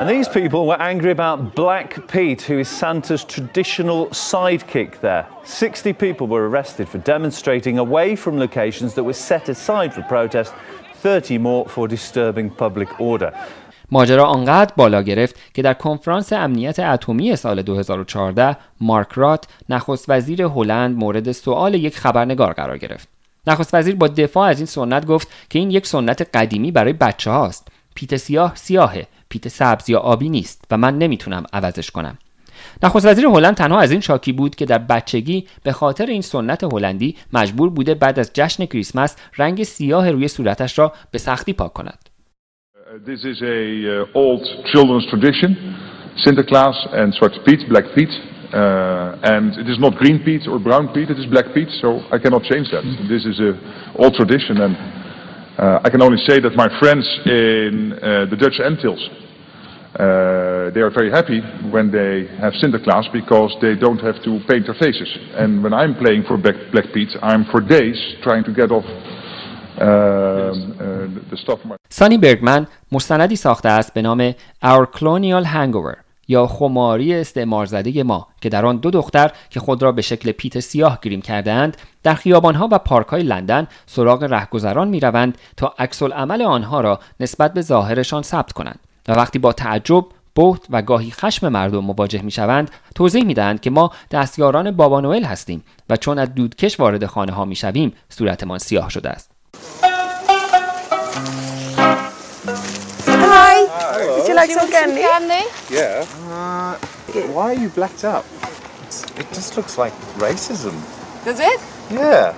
And these people were angry about Black Pete, who is Santa's traditional sidekick there. 60 people were arrested for demonstrating away from locations that were set aside for protest, 30 more for disturbing public order. ماجرا آنقدر بالا گرفت که در کنفرانس امنیت اتمی سال 2014 مارک رات نخست وزیر هلند مورد سوال یک خبرنگار قرار گرفت. نخست وزیر با دفاع از این سنت گفت که این یک سنت قدیمی برای بچه هاست. پیت سیاه سیاهه پیت سبز یا آبی نیست و من نمی‌تونم عوضش کنم نخست وزیر هلند تنها از این شاکی بود که در بچگی به خاطر این سنت هلندی مجبور بوده بعد از جشن کریسمس رنگ سیاه روی صورتش را به سختی پاک کند. This is a uh, old children's tradition. Sinterklaas and Zwarte Piet, Black Piet. Uh, and it is not green Piet or brown Piet, it is Black Piet, so I cannot change that. This is a old tradition and Uh, I can only say that my friends in uh, the Dutch Antilles, uh, they are very happy when they have Sinterklaas because they don't have to paint their faces. And when I'm playing for Black, Black Pete, I'm for days trying to get off the stuff. سانی برگمن مستندی ساخته است به نام Our Colonial Hangover یا خماری استعمار زده ما که در آن دو دختر که خود را به شکل پیت سیاه گریم کردهاند در خیابانها و پارکهای لندن سراغ رهگذران می‌روند تا عکس عمل آنها را نسبت به ظاهرشان ثبت کنند و وقتی با تعجب بهت و گاهی خشم مردم مواجه می شوند توضیح می دهند که ما دستیاران بابا نوئل هستیم و چون از دودکش وارد خانه ها می شویم صورتمان سیاه شده است. Would you like some candy? candy? Yeah. Uh, why are you blacked out? it just looks like racism. Does it? Yeah.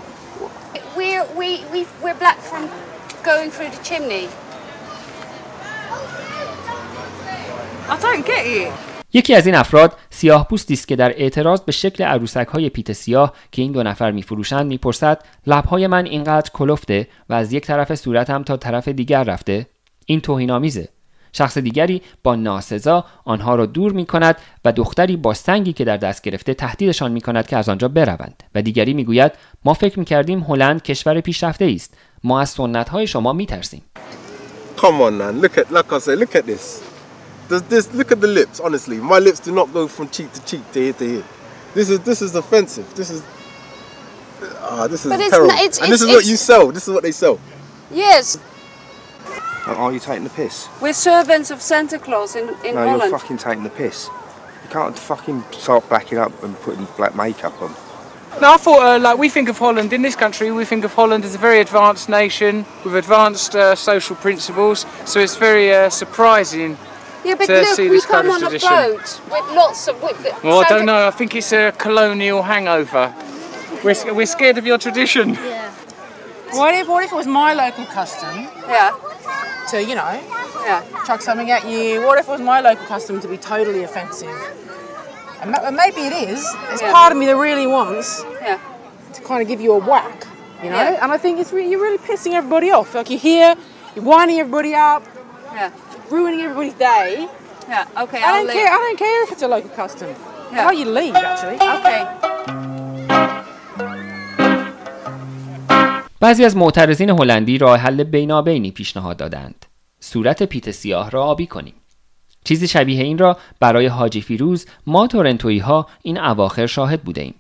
We're, we, we, we're black from going through the chimney. I don't get you. یکی از این افراد سیاه پوستی است که در اعتراض به شکل عروسک های پیت سیاه که این دو نفر میفروشند می‌پرسد لبهای من اینقدر کلفته و از یک طرف صورتم تا طرف دیگر رفته این توهین آمیزه شخص دیگری با ناسزا آنها را دور می کند و دختری با سنگی که در دست گرفته تهدیدشان می کند که از آنجا بروند و دیگری می گوید ما فکر می کردیم هلند کشور پیشرفته است ما از سنت های شما می ترسیم Come on, man. Look at, like I say, look at this. Does this? Look at the lips. Honestly, my lips do not go from cheek to cheek to here to here. This is this is offensive. This is ah, this is But it's terrible. and this it's- is what you sell. This is what they sell. Yes, Are you taking the piss? we're servants of Santa Claus in, in no, Holland. you're fucking taking the piss. You can't fucking start backing up and putting black makeup on. No, I thought, uh, like, we think of Holland, in this country, we think of Holland as a very advanced nation with advanced uh, social principles, so it's very uh, surprising Yeah, but to look, see we this kind come of on a tradition. boat with lots of. With, Well, I don't know, I think it's a colonial hangover. We're, we're scared of your tradition. What if, what if it was my local custom? Yeah. To, you know, yeah. chuck something at you. What if it was my local custom to be totally offensive? And maybe it is. It's Yeah. part of me that really wants Yeah. to kind of give you a whack, you know? Yeah. And I think it's re- you're really pissing everybody off. Like you're here, you're winding everybody up, Yeah. ruining everybody's day. Yeah, okay, I I'll don't leave. care. I don't care if it's a local custom. Yeah. How you leave, actually. Okay. بعضی از معترضین هلندی راه حل بینابینی پیشنهاد دادند. صورت پیت سیاه را آبی کنیم. چیزی شبیه این را برای حاجی فیروز ما تورنتویی ها این اواخر شاهد بوده ایم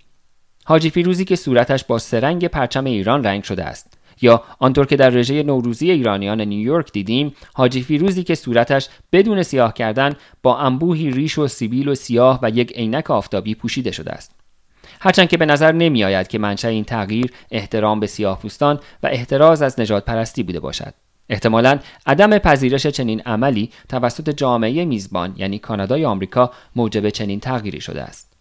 حاجی فیروزی که صورتش با سرنگ پرچم ایران رنگ شده است. یا آنطور که در رژه نوروزی ایرانیان نیویورک دیدیم حاجی فیروزی که صورتش بدون سیاه کردن با انبوهی ریش و سیبیل و سیاه و یک عینک آفتابی پوشیده شده است. هرچند که به نظر نمی آید که منشأ این تغییر احترام به سیاهپوستان و احتراز از نجات پرستی بوده باشد. احتمالا عدم پذیرش چنین عملی توسط جامعه میزبان یعنی کانادا یا آمریکا موجب چنین تغییری شده است.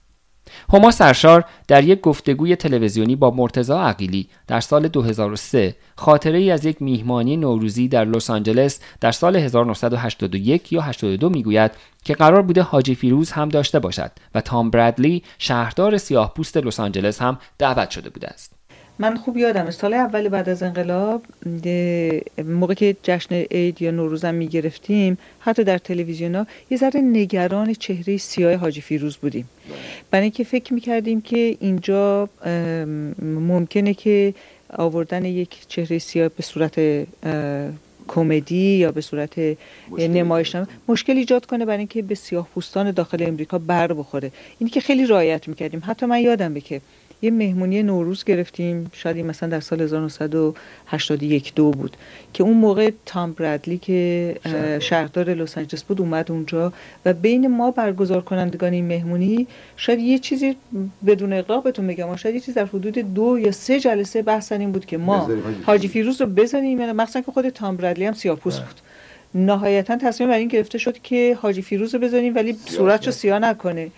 هما سرشار در یک گفتگوی تلویزیونی با مرتضی عقیلی در سال 2003 خاطره ای از یک میهمانی نوروزی در لس آنجلس در سال 1981 یا 82 می‌گوید که قرار بوده حاجی فیروز هم داشته باشد و تام برادلی شهردار سیاه پوست لس آنجلس هم دعوت شده بوده است. من خوب یادم سال اول بعد از انقلاب موقع که جشن عید یا نوروزم می گرفتیم حتی در تلویزیون ها یه ذره نگران چهره سیاه حاجی فیروز بودیم. برای اینکه فکر می کردیم که اینجا ممکنه که آوردن یک چهره سیاه به صورت کمدی یا به صورت نمایشنامه مشکل ایجاد کنه. برای اینکه به سیاه پوستان داخل امریکا بر بخوره. اینی که خیلی رعایت می‌کردیم. حتی من یادم به که یه مهمونی نوروز گرفتیم شاید مثلا در سال 1981 دو بود که اون موقع تام برادلی که شهردار. لس آنجلس بود اومد اونجا و بین ما برگزار کنندگان این مهمونی شاید یه چیزی بدون اقراق بهتون بگم شاید یه چیز در حدود دو یا سه جلسه بحث این بود که ما حاجی فیروز رو بزنیم یعنی مخصوصا که خود تام برادلی هم سیاه‌پوست بود. نهایتا تصمیم بر این گرفته شد که حاجی فیروز رو بزنیم ولی صورتش رو سیاه نکنه.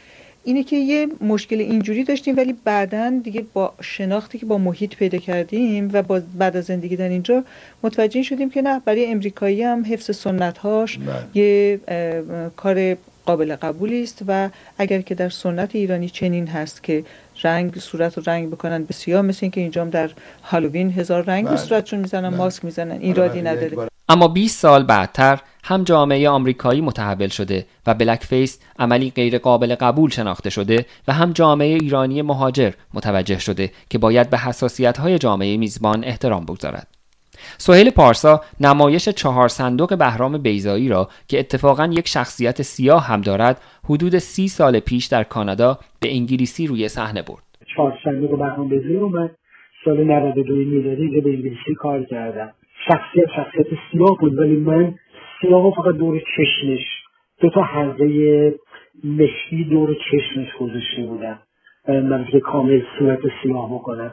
اینه که یه مشکل اینجوری داشتیم ولی بعدا دیگه با شناختی که با محیط پیدا کردیم و با بعد از زندگی در اینجا متوجه شدیم که نه برای امریکایی هم حفظ سنت هاش یه کار قابل قبولی است و اگر که در سنت ایرانی چنین هست که رنگ صورت رو رنگ بکنن به سیاه مثل اینکه اینجا هم در هالووین هزار رنگ به صورتشون می‌زنن ماسک می‌زنن ایرادی نداره. اما 20 سال بعدتر هم جامعه آمریکایی متحول شده و blackface عملی غیر قابل قبول شناخته شده و هم جامعه ایرانی مهاجر متوجه شده که باید به حساسیت های جامعه میزبان احترام بگذارد. سهیل پارسا نمایش چهار صندوق بهرام بیزایی را که اتفاقا یک شخصیت سیاه هم دارد حدود سی سال پیش در کانادا به انگلیسی روی صحنه برد. چهار صندوق بهرام بیزایی اومد سال 92 میلادی به انگلیسی کار کردم. شخصیت شخصیت سیاه بود ولی من سیاه فقط دور چشمش دو تا حلقه مشکی دور چشمش گذاشته بودم. من که کامل صورت سیاه بکنم.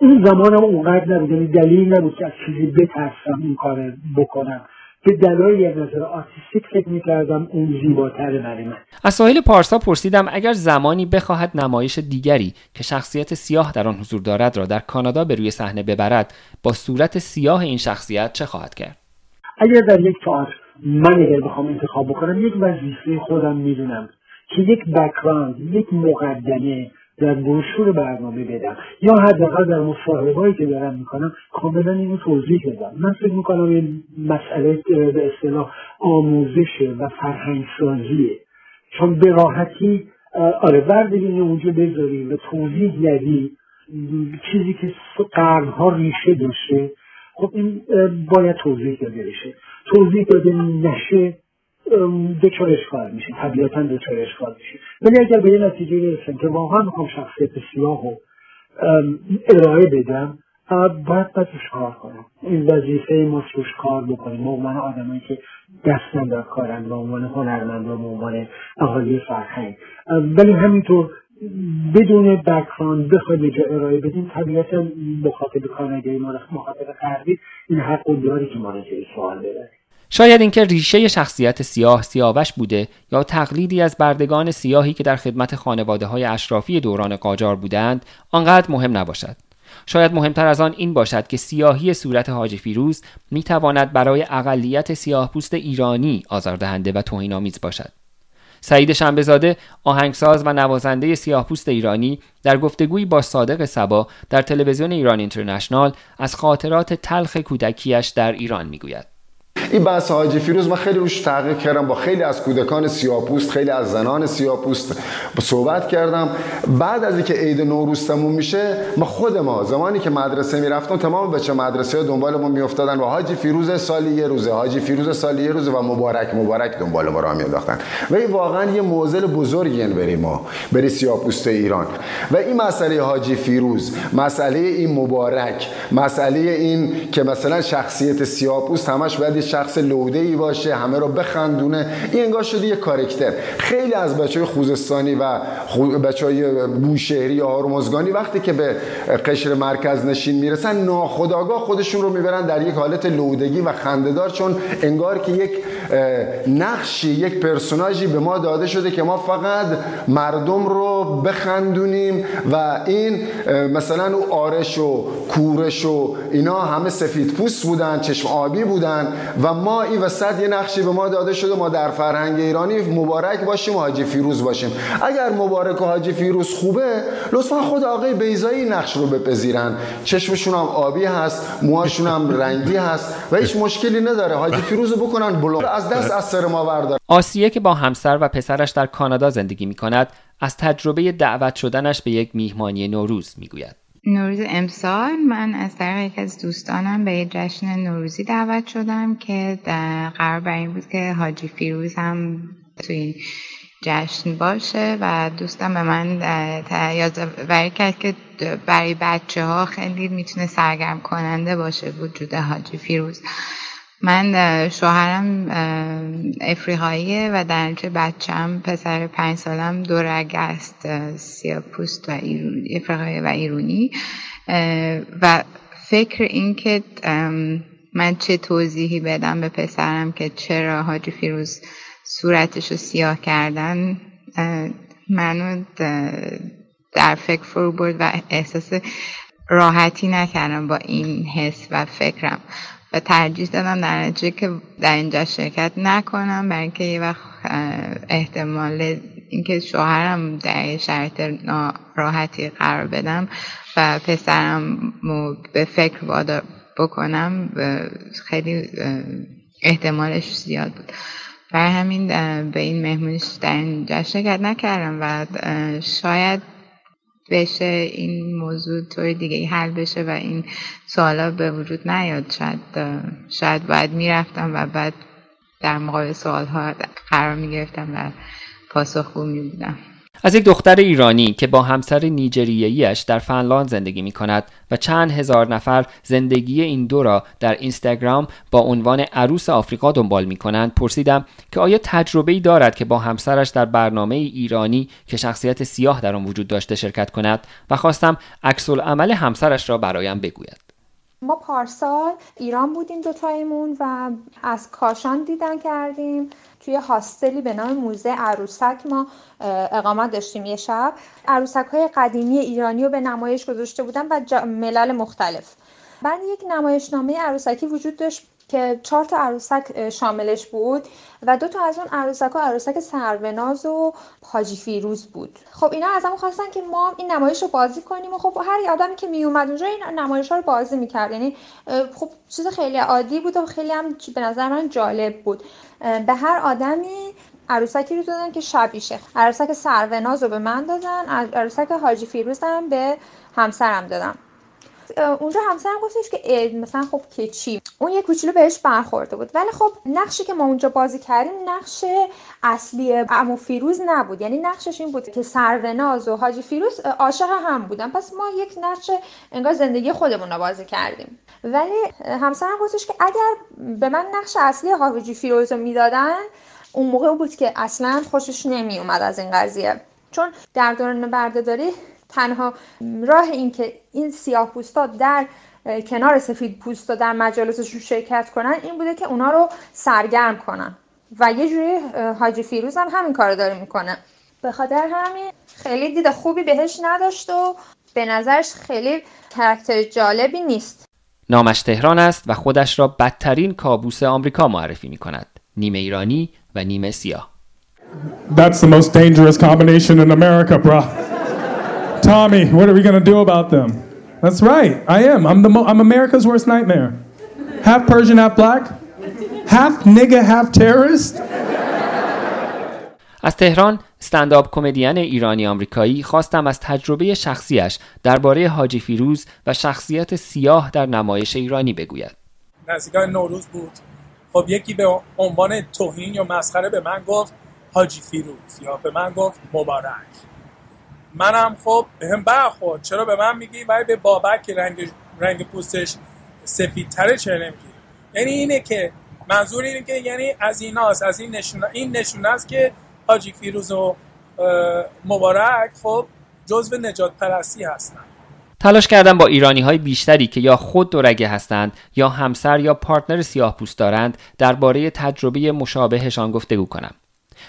اون زمانم اونقدر نبود یعنی دلیل نبود که از چیزی بترسم این کار بکنم. به دلایلی از نظر آرتیستیک فکر می‌کردم اون زیباتر برای من. از ساحل پارسا پرسیدم اگر زمانی بخواهد نمایش دیگری که شخصیت سیاه در آن حضور دارد را در کانادا به روی صحنه ببرد با صورت سیاه این شخصیت چه خواهد کرد؟ اگر در یک تئاتر من اگر بخوام انتخاب بکنم یک وظیفه خودم می‌دونم که یک بکراند یک مقدمه در بروشور برنامه بدم. یا حداقل در مصاحبههایی که دارم می‌کنم کاملا اینو توضیح بدم. من فکر می‌کنم این مسئله به اصطلاح آموزش و فرهنگ سازیه چون به راحتی آره برداریم اونجا بذاریم و توضیح ندی چیزی که قرنها ریشه داشته خب این باید توضیح داده بشه. توضیح داده نشه دچار اشکال میشه. طبیعتا دچار اشکال میشه. ولی اگر به یه نتیجه برسم که واقعا می‌خوام شخصیت سیاه رو ارائه بدم باید باید روش کار کنم؟ این وظیفه ما روش کار بکنیم. به عنوان آدمایی که دست در کارن به عنوان هنرمند و به عنوان اهالی فرهنگ. ولی همینطور بدون بکراند بخوایم یه ارائه بدیم طبیعتا مخاطب کانادایی ما مخاطب غربی این حق و داری که ما سوال ببریم شاید اینکه ریشه شخصیت سیاه سیاوش بوده یا تقلیدی از بردگان سیاهی که در خدمت خانواده های اشرافی دوران قاجار بودند آنقدر مهم نباشد. شاید مهمتر از آن این باشد که سیاهی صورت حاجی فیروز می تواند برای اقلیت سیاه پوست ایرانی آزاردهنده و توهینآمیز باشد. سعید شنبهزاده آهنگساز و نوازنده سیاه پوست ایرانی در گفتگویی با صادق سبا در تلویزیون ایران اینترنشنال از خاطرات تلخ کودکیش در ایران می‌گوید. این بحث حاجی فیروز من خیلی روش تحقیق کردم با خیلی از کودکان سیاپوست خیلی از زنان سیاپوست صحبت کردم. بعد از اینکه عید نوروز تموم میشه ما خود ما زمانی که مدرسه می‌رفتم تمام بچه مدرسه ها دنبال ما میافتادن و حاجی فیروز سالی یه روزه حاجی فیروز سالی یه روزه و مبارک مبارک دنبال ما را میانداختن. و این واقعا یه موزل بزرگی بری ما بری سیاپوست ایران. و این مسئله حاجی فیروز مسئله این مبارک مسئله این که مثلا شخصیت سیاپوست همش باید شخص لوده ای باشه همه رو بخندونه. این انگار شده یه کارکتر. خیلی از بچه های خوزستانی و بچه های بوشهری یا هرمزگانی وقتی که به قشر مرکز نشین می‌رسن ناخداگاه خودشون رو می‌برن در یک حالت لودگی و خندهدار چون انگار که یک نقشی یک پرسوناژی به ما داده شده که ما فقط مردم رو بخندونیم و این مثلا او آرش و کورش و اینا همه سفید پوست بودن چشم آبی بودن و ما این وسط یه نقشی به ما داده شده ما در فرهنگ ایرانی مبارک باشیم و حاجی فیروز باشیم. اگر مبارک و حاجی فیروز خوبه لطفا خود آقای بیزایی نقش رو بپذیرن. چشمشون هم آبی هست موهاشون هم رنگی هست و هیچ مشکلی نداره. حاجی فیروز بکنن بلند از دست از سر ما بردار. آسیه که با همسر و پسرش در کانادا زندگی می کند از تجربه دعوت شدنش به یک میهمانی نوروز می‌گوید. نوروز امسال من از طریق یک از دوستانم به یک جشن نوروزی دعوت شدم که قرار بر این بود که حاجی فیروز هم توی جشن باشه و دوستم به من یادآوری کرد که برای بچه ها خیلی می‌تونه سرگرم کننده باشه وجود حاجی فیروز. من شوهرم افریقاییه و در نتیجه بچم پسر پنج سالم دورگ است سیاه پوست و افریقایی و ایرونی. و فکر این که من چه توضیحی بدم به پسرم که چرا حاجی فیروز صورتش رو سیاه کردن منو در فکر فرو برد و احساس راحتی نکردم با این حس و فکرم. و ترجیح دادم در نتیجه که در اینجا شرکت نکنم برای اینکه یه وقت احتمال اینکه شوهرم در شرایط راحتی قرار بدم و پسرم به فکر وادار بکنم خیلی احتمالش زیاد بود. برای همین به این مهمونیش در اینجا شرکت نکردم و شاید بشه این موضوع طور دیگه حل بشه و این سوالا به وجود نیاد. شاید شاید باید می‌رفتم و بعد در مقابل سوال ها قرار می‌گرفتم و پاسخگو می بودم از یک دختر ایرانی که با همسر نیجریه‌ایش در فنلاند زندگی می کند و چند هزار نفر زندگی این دو را در اینستاگرام با عنوان عروس آفریقا دنبال می کنند پرسیدم که آیا تجربه ای دارد که با همسرش در برنامه ایرانی که شخصیت سیاه در آن وجود داشته شرکت کند و خواستم عکس عمل همسرش را برایم بگوید. ما پارسال ایران بودیم دوتایمون و از کاشان دیدن کردیم. توی هاستلی به نام موزه عروسک ما اقامت داشتیم یه شب. عروسک های قدیمی ایرانی رو به نمایش گذاشته بودن و ملل مختلف. بعد یک نمایشنامه عروسکی وجود داشت. که چهار تا عروسک شاملش بود و دو تا از اون عروسک ها عروسک سروناز و حاجی فیروز بود. خب اینا از همون خواستن که ما این نمایش رو بازی کنیم و خب هر آدمی که می اومد اونجا این نمایش ها رو بازی می‌کرد. یعنی خب چیز خیلی عادی بود و خیلی هم به نظر من جالب بود. به هر آدمی عروسکی رو دادن که شبیشه. عروسک سروناز رو به من دادن عروسک حاجی فیروز هم به همسرم دادم اونجا همسرم گفتش که مثلا خب که چی؟ اون یه کوچولو بهش برخورده بود. ولی خب نقشی که ما اونجا بازی کردیم نقش اصلی امو فیروز نبود. یعنی نقشش این بود که سروناز و حاجی فیروز عاشق هم بودن. پس ما یک نقش انگار زندگی خودمون رو بازی کردیم. ولی همسرم گفتش که اگر به من نقش اصلی حاجی فیروز رو می‌دادن اون موقع بود که اصلا خوشش نمی اومد از این قضیه. چون در دوران بردهداری تنها راه این که این سیاه پوستا در کنار سفید پوستا در مجالسشون شرکت کنن این بوده که اونا رو سرگرم کنن. و یه جوری حاجی فیروز هم همین کار داره می‌کنه. به خاطر همین خیلی دید خوبی بهش نداشت و به نظرش خیلی کرکتر جالبی نیست. نامش تهران است و خودش را بدترین کابوس آمریکا معرفی می کند نیمه ایرانی و نیمه سیاه. That's the most dangerous combination in America, bro. Tommy, what are we going to do about them? That's right. I am. I'm the mo- I'm America's worst nightmare. Half Persian, half black. Half nigga, half terrorist. از تهران استنداپ کمدین ایرانی آمریکایی خواستم از تجربه شخصیش درباره حاجی فیروز و شخصیت سیاه در نمایش ایرانی بگوید. نزدیکای نوروز بود. خب یکی به عنوان توهین یا مسخره به من گفت حاجی فیروز یا به من گفت مبارک. منم خب به هم برخورد. چرا به من میگی؟ ولی به بابک رنگ رنگ پوستش سفیدتره چرا نمیگی؟ یعنی اینه که منظور اینه که یعنی از ایناست از این نشونه این نشونه است که حاجی فیروز و مبارک خب جزو نجات پرستی هستن. تلاش کردم با ایرانی های بیشتری که یا خود دورگه هستند یا همسر یا پارتنر سیاه پوست دارند درباره تجربه مشابهشان گفتگو کنم.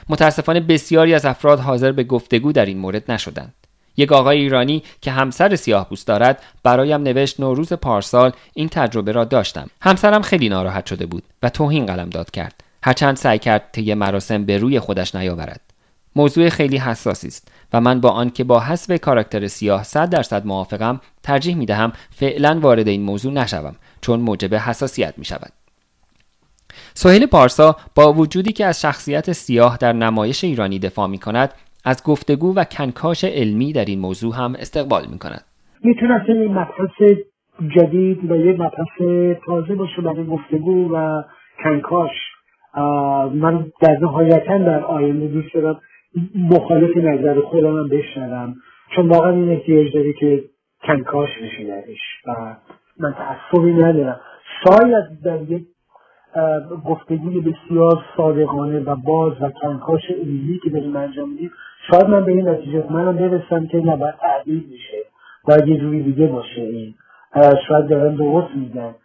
متاسفانه بسیاری از افراد حاضر به گفتگو در این مورد نشدند. یک آقای ایرانی که همسر سیاه پوست دارد برایم نوشت نوروز پارسال این تجربه را داشتم. همسرم خیلی ناراحت شده بود و توهین قلم داد کرد. هرچند سعی کرد طی مراسم به روی خودش نیاورد. موضوع خیلی حساسی است و من با آنکه با حسب کاراکتر سیاه 100 درصد موافقم ترجیح می دهم فعلا وارد این موضوع نشوم چون موجب حساسیت می شود. سهیل پارسا با وجودی که از شخصیت سیاه در نمایش ایرانی دفاع می کند از گفتگو و کنکاش علمی در این موضوع هم استقبال می کند. می‌تونه این مبحث جدید و یک مبحث تازه باشه برای گفتگو و کنکاش. من در نهایتا در آینده دوست دارم مخالف نظر خودم هم بشنوم. چون واقعا این احتیاج داره که کنکاش بشه درش و من تعصبی ندارم. شاید در یک گفتگوی بسیار صادقانه و باز و کنکاش علمی که داریم انجام میدیم. شاید من به این نتیجه منم برسم که نه باید تعدیل میشه باید یه جوری دیگه باشه. این شاید دارن درست میگن.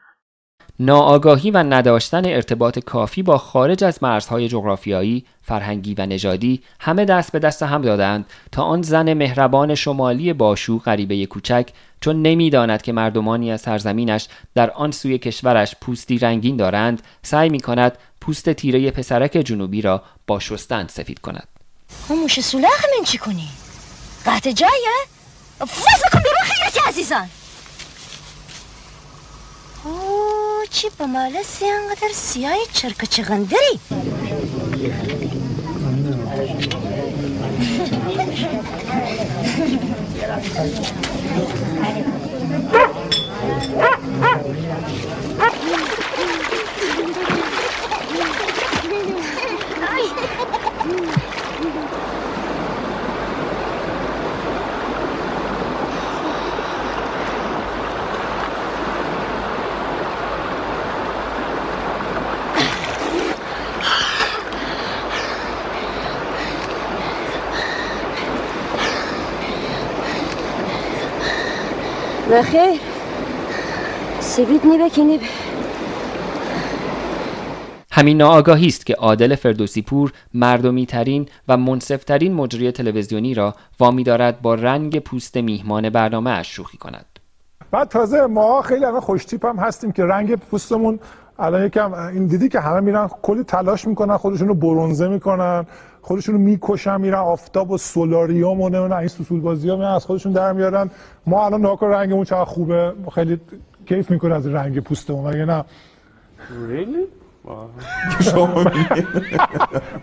ناآگاهی و نداشتن ارتباط کافی با خارج از مرزهای جغرافیایی، فرهنگی و نژادی همه دست به دست هم دادند تا آن زن مهربان شمالی باشو غریبه کوچک چون نمی‌داند که مردمانی از سرزمینش در آن سوی کشورش پوستی رنگین دارند سعی می کند پوست تیره پسرک جنوبی را با شستن سفید کند اون موش سولاخ من چی کنی؟ قطع جایه؟ فاز کن بیرون خیلی عزیزان اوه چی به مالسی انقدر سیاهی چرک چغندری بخیر نی بکنی همین ناآگاهی است که عادل فردوسی پور مردمی ترین و منصف ترین مجری تلویزیونی را وامی دارد با رنگ پوست میهمان برنامه اش شوخی کند. بعد تازه ما خیلی الان خوشتیپ هم هستیم که رنگ پوستمون الان یکم این دیدی که همه میرن کلی تلاش می‌کنن خودشونو برونزه می‌کنن خودشونو می‌کشن میرن آفتاب و سولاریوم و نمی‌دونم این سوسول بازی ها از خودشون در میارن. ما الان ناکن رنگمون چقدر خوبه؟ ما خیلی کیف می‌کنه از رنگ پوستمون مگه نه؟ Really?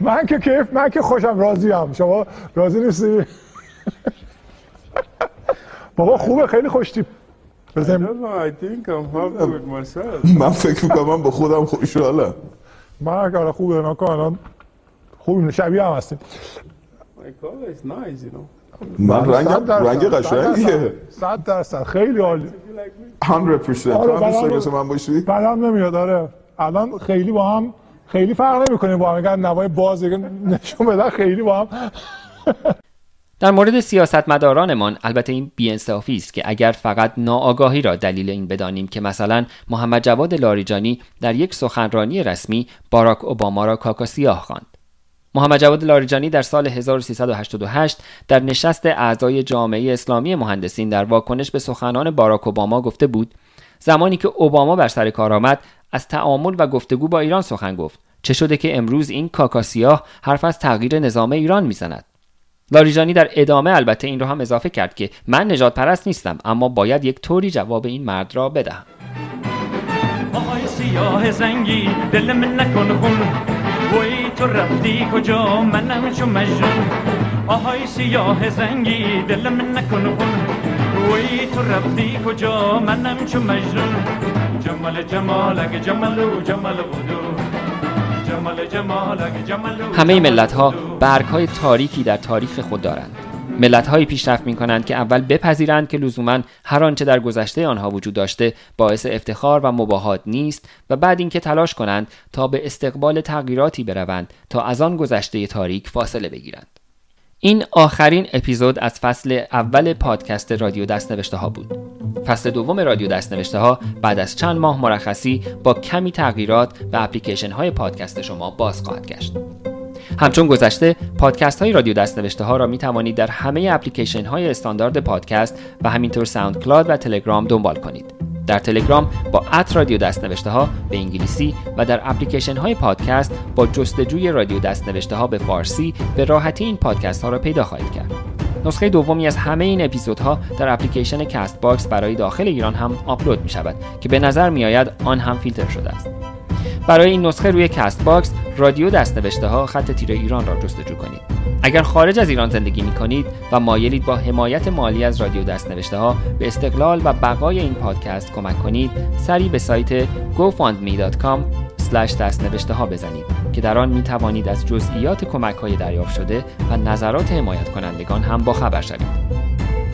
من که کیف من که خوشم راضی هم شما راضی نیستی؟ بابا خوبه خیلی خوشتیپ. من فکر می‌کنم من با خودم خوشحالم. من که آره خوبه ناکن الان خوبیم شبیه هم هستیم. My color is nice, you know. من رنگ رنگ قشنگیه درصد، صد درصد. خیلی عالی. 100% آره، تو هم دوست بدم- داری مثل من باشی؟ بدم نمیاد آره. الان خیلی با هم خیلی فرق نمی‌کنیم با هم. اگر نوای باز نشون بدن خیلی با هم در مورد سیاستمدارانمان البته این بیانصافی است که اگر فقط ناآگاهی را دلیل این بدانیم که مثلا محمد جواد لاریجانی در یک سخنرانی رسمی باراک اوباما را کاکا سیاه خواند. محمد جواد لاریجانی در سال 1388 در نشست اعضای جامعه اسلامی مهندسین در واکنش به سخنان باراک اوباما گفته بود زمانی که اوباما بر سر کار آمد از تعامل و گفتگو با ایران سخن گفت. چه شده که امروز این کاکا سیاه حرف از تغییر نظام ایران می‌زند؟ لاریجانی در ادامه البته این را هم اضافه کرد که من نجات پرست نیستم اما باید یک طوری جواب این مرد را بدهم. آهای سیاه زنگی دل من نکن خون. وای تو رفتی کجا؟ منم چو مجنون. آهای سیاه زنگی دل من نکن خون. وای تو رفتی کجا؟ منم چو مجنون. جمال جمالک جمالو جمال بودو جمال همه ملت ها برگ های تاریکی در تاریخ خود دارند. ملت هایی پیشرفت می کنند که اول بپذیرند که لزوما هر آنچه در گذشته آنها وجود داشته باعث افتخار و مباهات نیست و بعد اینکه تلاش کنند تا به استقبال تغییراتی بروند تا از آن گذشته تاریک فاصله بگیرند. این آخرین اپیزود از فصل اول پادکست رادیو دستنوشته ها بود. فصل دوم رادیو دستنوشته ها بعد از چند ماه مرخصی با کمی تغییرات به اپلیکیشن های پادکست شما باز خواهد گشت. همچون گذشته پادکست های رادیو دستنوشته ها را می توانید در همه اپلیکیشن های استاندارد پادکست و همینطور SoundCloud و تلگرام دنبال کنید. در تلگرام با at رادیو دستنوشته ها به انگلیسی و در اپلیکیشن های پادکست با جستجوی رادیو دستنوشته ها به فارسی به راحتی این پادکست ها را پیدا خواهید کرد. نسخه دومی از همه این اپیزودها در اپلیکیشن Castbox برای داخل ایران هم آپلود می شود که به نظر می آید آن هم فیلتر شده است. برای این نسخه روی Castbox رادیو دستنوشته ها خط تیره ایران را جستجو کنید. اگر خارج از ایران زندگی می کنید و مایلید با حمایت مالی از رادیو دستنوشته ها به استقلال و بقای این پادکست کمک کنید سری به سایت gofundme.com دستنوشته ها بزنید که در آن می توانید از جزئیات کمک های دریافت شده و نظرات حمایت کنندگان هم با خبر شوید.